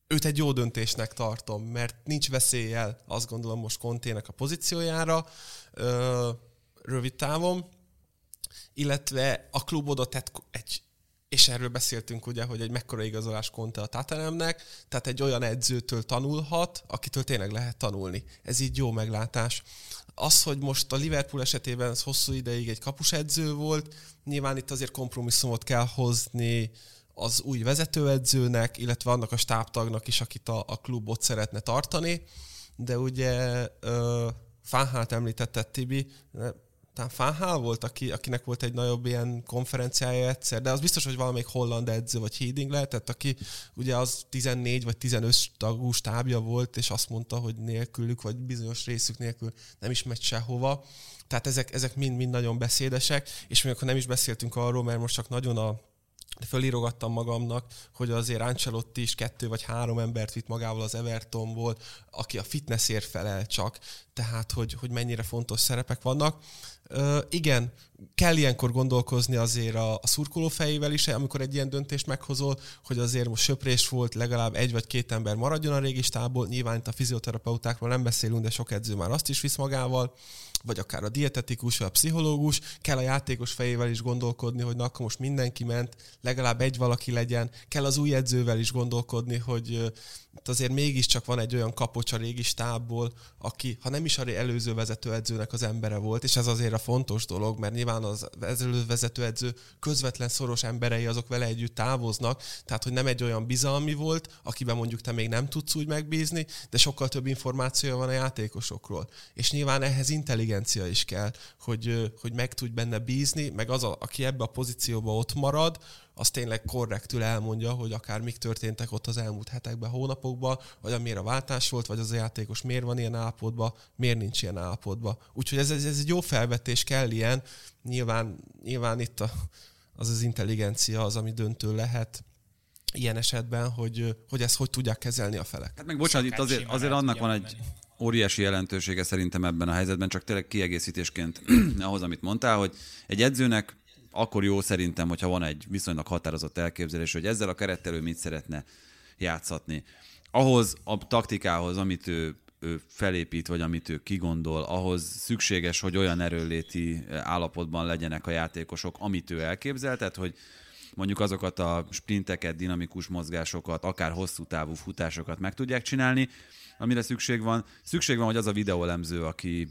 őt egy jó döntésnek tartom, mert nincs veszéllyel, azt gondolom most Kontének a pozíciójára, ö, rövid távon, illetve a klub oda tett egy, és erről beszéltünk ugye, hogy egy mekkora igazolás Conte a Tatanemnek, tehát egy olyan edzőtől tanulhat, akitől tényleg lehet tanulni. Ez így jó meglátás. Az, hogy most a Liverpool esetében ez hosszú ideig egy kapusedző volt, nyilván itt azért kompromisszumot kell hozni az új vezetőedzőnek, illetve annak a stábtagnak is, akit a, a klubot szeretne tartani, de ugye uh, Fáhát említette Tibi, talán Fáhál volt, aki, akinek volt egy nagyobb ilyen konferenciája egyszer, de az biztos, hogy valamelyik holland edző vagy Heading lehetett, aki ugye az 14 vagy 15 tagú stábja volt, és azt mondta, hogy nélkülük, vagy bizonyos részük nélkül nem is megy sehova. Tehát ezek, ezek mind, mind nagyon beszédesek, és még akkor nem is beszéltünk arról, mert most csak nagyon a fölírogattam magamnak, hogy azért Ancelotti is kettő vagy három embert vitt magával az Evertonból, aki a fitnessért felel csak, tehát hogy, hogy mennyire fontos szerepek vannak. Uh, igen, kell ilyenkor gondolkozni azért a, a szurkoló fejével is, amikor egy ilyen döntést meghozol, hogy azért most söprés volt, legalább egy vagy két ember maradjon a régi stából, nyilván itt a fizioterapeutákról nem beszélünk, de sok edző már azt is visz magával, vagy akár a dietetikus, vagy a pszichológus, kell a játékos fejével is gondolkodni, hogy na akkor most mindenki ment, legalább egy valaki legyen, kell az új edzővel is gondolkodni, hogy azért mégiscsak van egy olyan kapocs a régi stábból, aki, ha nem is a előző vezetőedzőnek az embere volt, és ez azért a fontos dolog, mert nyilván az előző vezetőedző közvetlen szoros emberei azok vele együtt távoznak, tehát hogy nem egy olyan bizalmi volt, akiben mondjuk te még nem tudsz úgy megbízni, de sokkal több információja van a játékosokról. És nyilván ehhez intelligencia is kell, hogy, hogy meg tudj benne bízni, meg az, a, aki ebbe a pozícióba ott marad, az tényleg korrektül elmondja, hogy akár mik történtek ott az elmúlt hetekben, hónapokban, vagy amire a váltás volt, vagy az a játékos miért van ilyen állapotban, miért nincs ilyen állapotban. Úgyhogy ez, ez, ez egy jó felvetés, kell ilyen. Nyilván, nyilván itt a, az az intelligencia az, ami döntő lehet ilyen esetben, hogy, hogy ezt hogy tudják kezelni a felek. Hát meg bocsánat, itt azért, azért annak van egy óriási jelentősége szerintem ebben a helyzetben, csak tényleg kiegészítésként ahhoz, amit mondtál, hogy egy edzőnek akkor jó szerintem, hogyha van egy viszonylag határozott elképzelés, hogy ezzel a kerettel ő mit szeretne játszatni. Ahhoz a taktikához, amit ő, ő felépít, vagy amit ő kigondol, ahhoz szükséges, hogy olyan erőléti állapotban legyenek a játékosok, amit ő elképzel, tehát hogy mondjuk azokat a sprinteket, dinamikus mozgásokat, akár hosszú távú futásokat meg tudják csinálni, amire szükség van. Szükség van, hogy az a videólemző, aki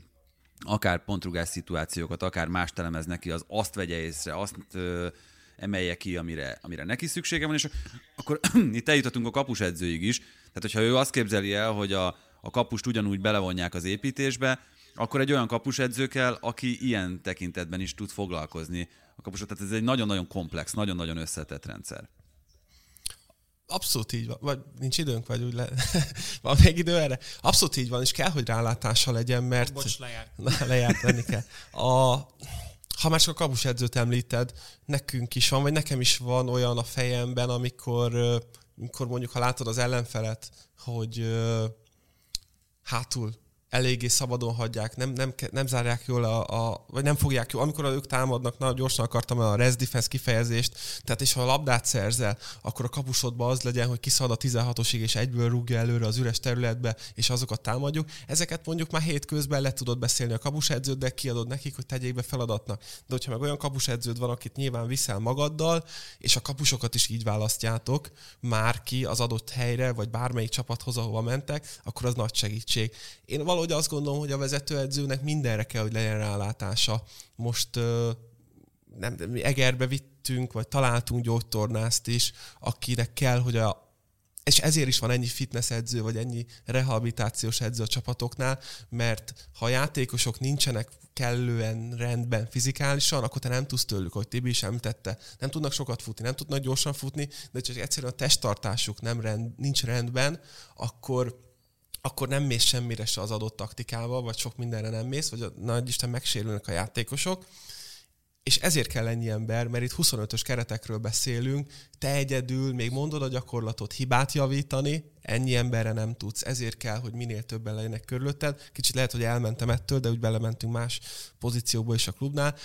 akár pontrugás szituációkat, akár más telemez neki, az azt vegye észre, azt ö, emelje ki, amire, amire neki szüksége van, és akkor itt eljutottunk a kapus edzőig is. Tehát, hogyha ő azt képzeli el, hogy a, a kapust ugyanúgy belevonják az építésbe, akkor egy olyan kapusedző kell, aki ilyen tekintetben is tud foglalkozni a kapusot. Tehát ez egy nagyon-nagyon komplex, nagyon-nagyon összetett rendszer. Abszolút így van. Vagy nincs időnk, vagy úgy le... van még idő erre? Abszolút így van, és kell, hogy rálátása legyen, mert... Bocs, lejárt. Na, lejárt lenni kell. A... Ha már csak a kapus edzőt említed, nekünk is van, vagy nekem is van olyan a fejemben, amikor, amikor mondjuk, ha látod az ellenfelet, hogy hátul eléggé szabadon hagyják, nem, nem, nem zárják jól, a, a, vagy nem fogják jól. Amikor ők támadnak, nagyon gyorsan akartam a res defense kifejezést, tehát és ha a labdát szerzel, akkor a kapusodban az legyen, hogy kiszalad a 16-osig, és egyből rúgja előre az üres területbe, és azokat támadjuk. Ezeket mondjuk már hétközben le tudod beszélni a kapusedződ, de kiadod nekik, hogy tegyék be feladatnak. De hogyha meg olyan kapusedződ van, akit nyilván viszel magaddal, és a kapusokat is így választjátok már ki az adott helyre, vagy bármelyik csapathoz, ahova mentek, akkor az nagy segítség. Én valahogy azt gondolom, hogy a vezetőedzőnek mindenre kell, hogy legyen rálátása. Most nem, mi Egerbe vittünk, vagy találtunk gyógytornást is, akinek kell, hogy a és ezért is van ennyi fitness edző, vagy ennyi rehabilitációs edző a csapatoknál, mert ha a játékosok nincsenek kellően rendben fizikálisan, akkor te nem tudsz tőlük, hogy Tibi is említette, nem tudnak sokat futni, nem tudnak gyorsan futni, de csak egyszerűen a testtartásuk nem rend, nincs rendben, akkor akkor nem mész semmire se az adott taktikába, vagy sok mindenre nem mész, vagy a nagy Isten megsérülnek a játékosok. és ezért kell ennyi ember, mert itt 25-ös keretekről beszélünk, te egyedül még mondod a gyakorlatot, hibát javítani, ennyi emberre nem tudsz, ezért kell, hogy minél többen legyenek körülötted. Kicsit lehet, hogy elmentem ettől, de úgy belementünk más pozícióba is a klubnál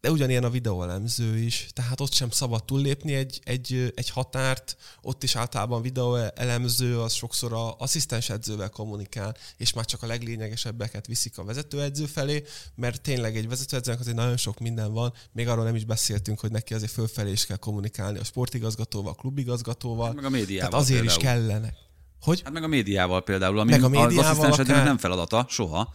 de ugyanilyen a videóelemző is, tehát ott sem szabad túllépni egy, egy, egy határt, ott is általában videóelemző az sokszor a asszisztens edzővel kommunikál, és már csak a leglényegesebbeket viszik a vezetőedző felé, mert tényleg egy vezetőedzőnek azért nagyon sok minden van, még arról nem is beszéltünk, hogy neki azért fölfelé is kell kommunikálni a sportigazgatóval, a klubigazgatóval. Hát meg a médiával tehát azért például. is kellene. Hogy? Hát meg a médiával például, ami Meg a az médiával edzőnek akár- nem feladata, soha.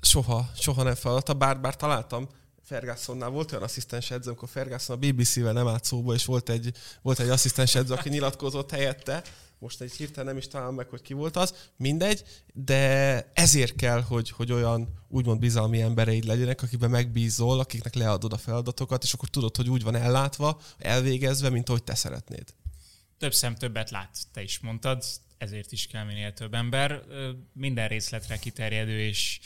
Soha, soha nem feladata, bár, bár találtam, Fergusonnál volt olyan asszisztens edző, amikor Ferguson a BBC-vel nem állt szóba, és volt egy, volt egy asszisztens edző, aki nyilatkozott helyette, most egy hirtelen nem is találom meg, hogy ki volt az, mindegy, de ezért kell, hogy, hogy olyan úgymond bizalmi embereid legyenek, akiben megbízol, akiknek leadod a feladatokat, és akkor tudod, hogy úgy van ellátva, elvégezve, mint ahogy te szeretnéd. Több szem többet lát, te is mondtad, ezért is kell minél több ember. Minden részletre kiterjedő és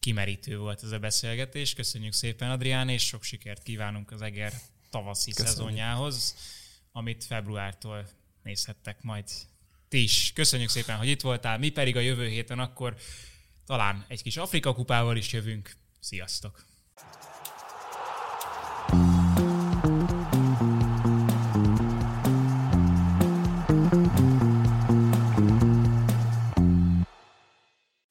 kimerítő volt ez a beszélgetés. Köszönjük szépen, Adrián, és sok sikert kívánunk az Eger tavaszi Köszönjük. szezonjához, amit februártól nézhettek majd ti is. Köszönjük szépen, hogy itt voltál, mi pedig a jövő héten akkor talán egy kis Afrika kupával is jövünk. Sziasztok!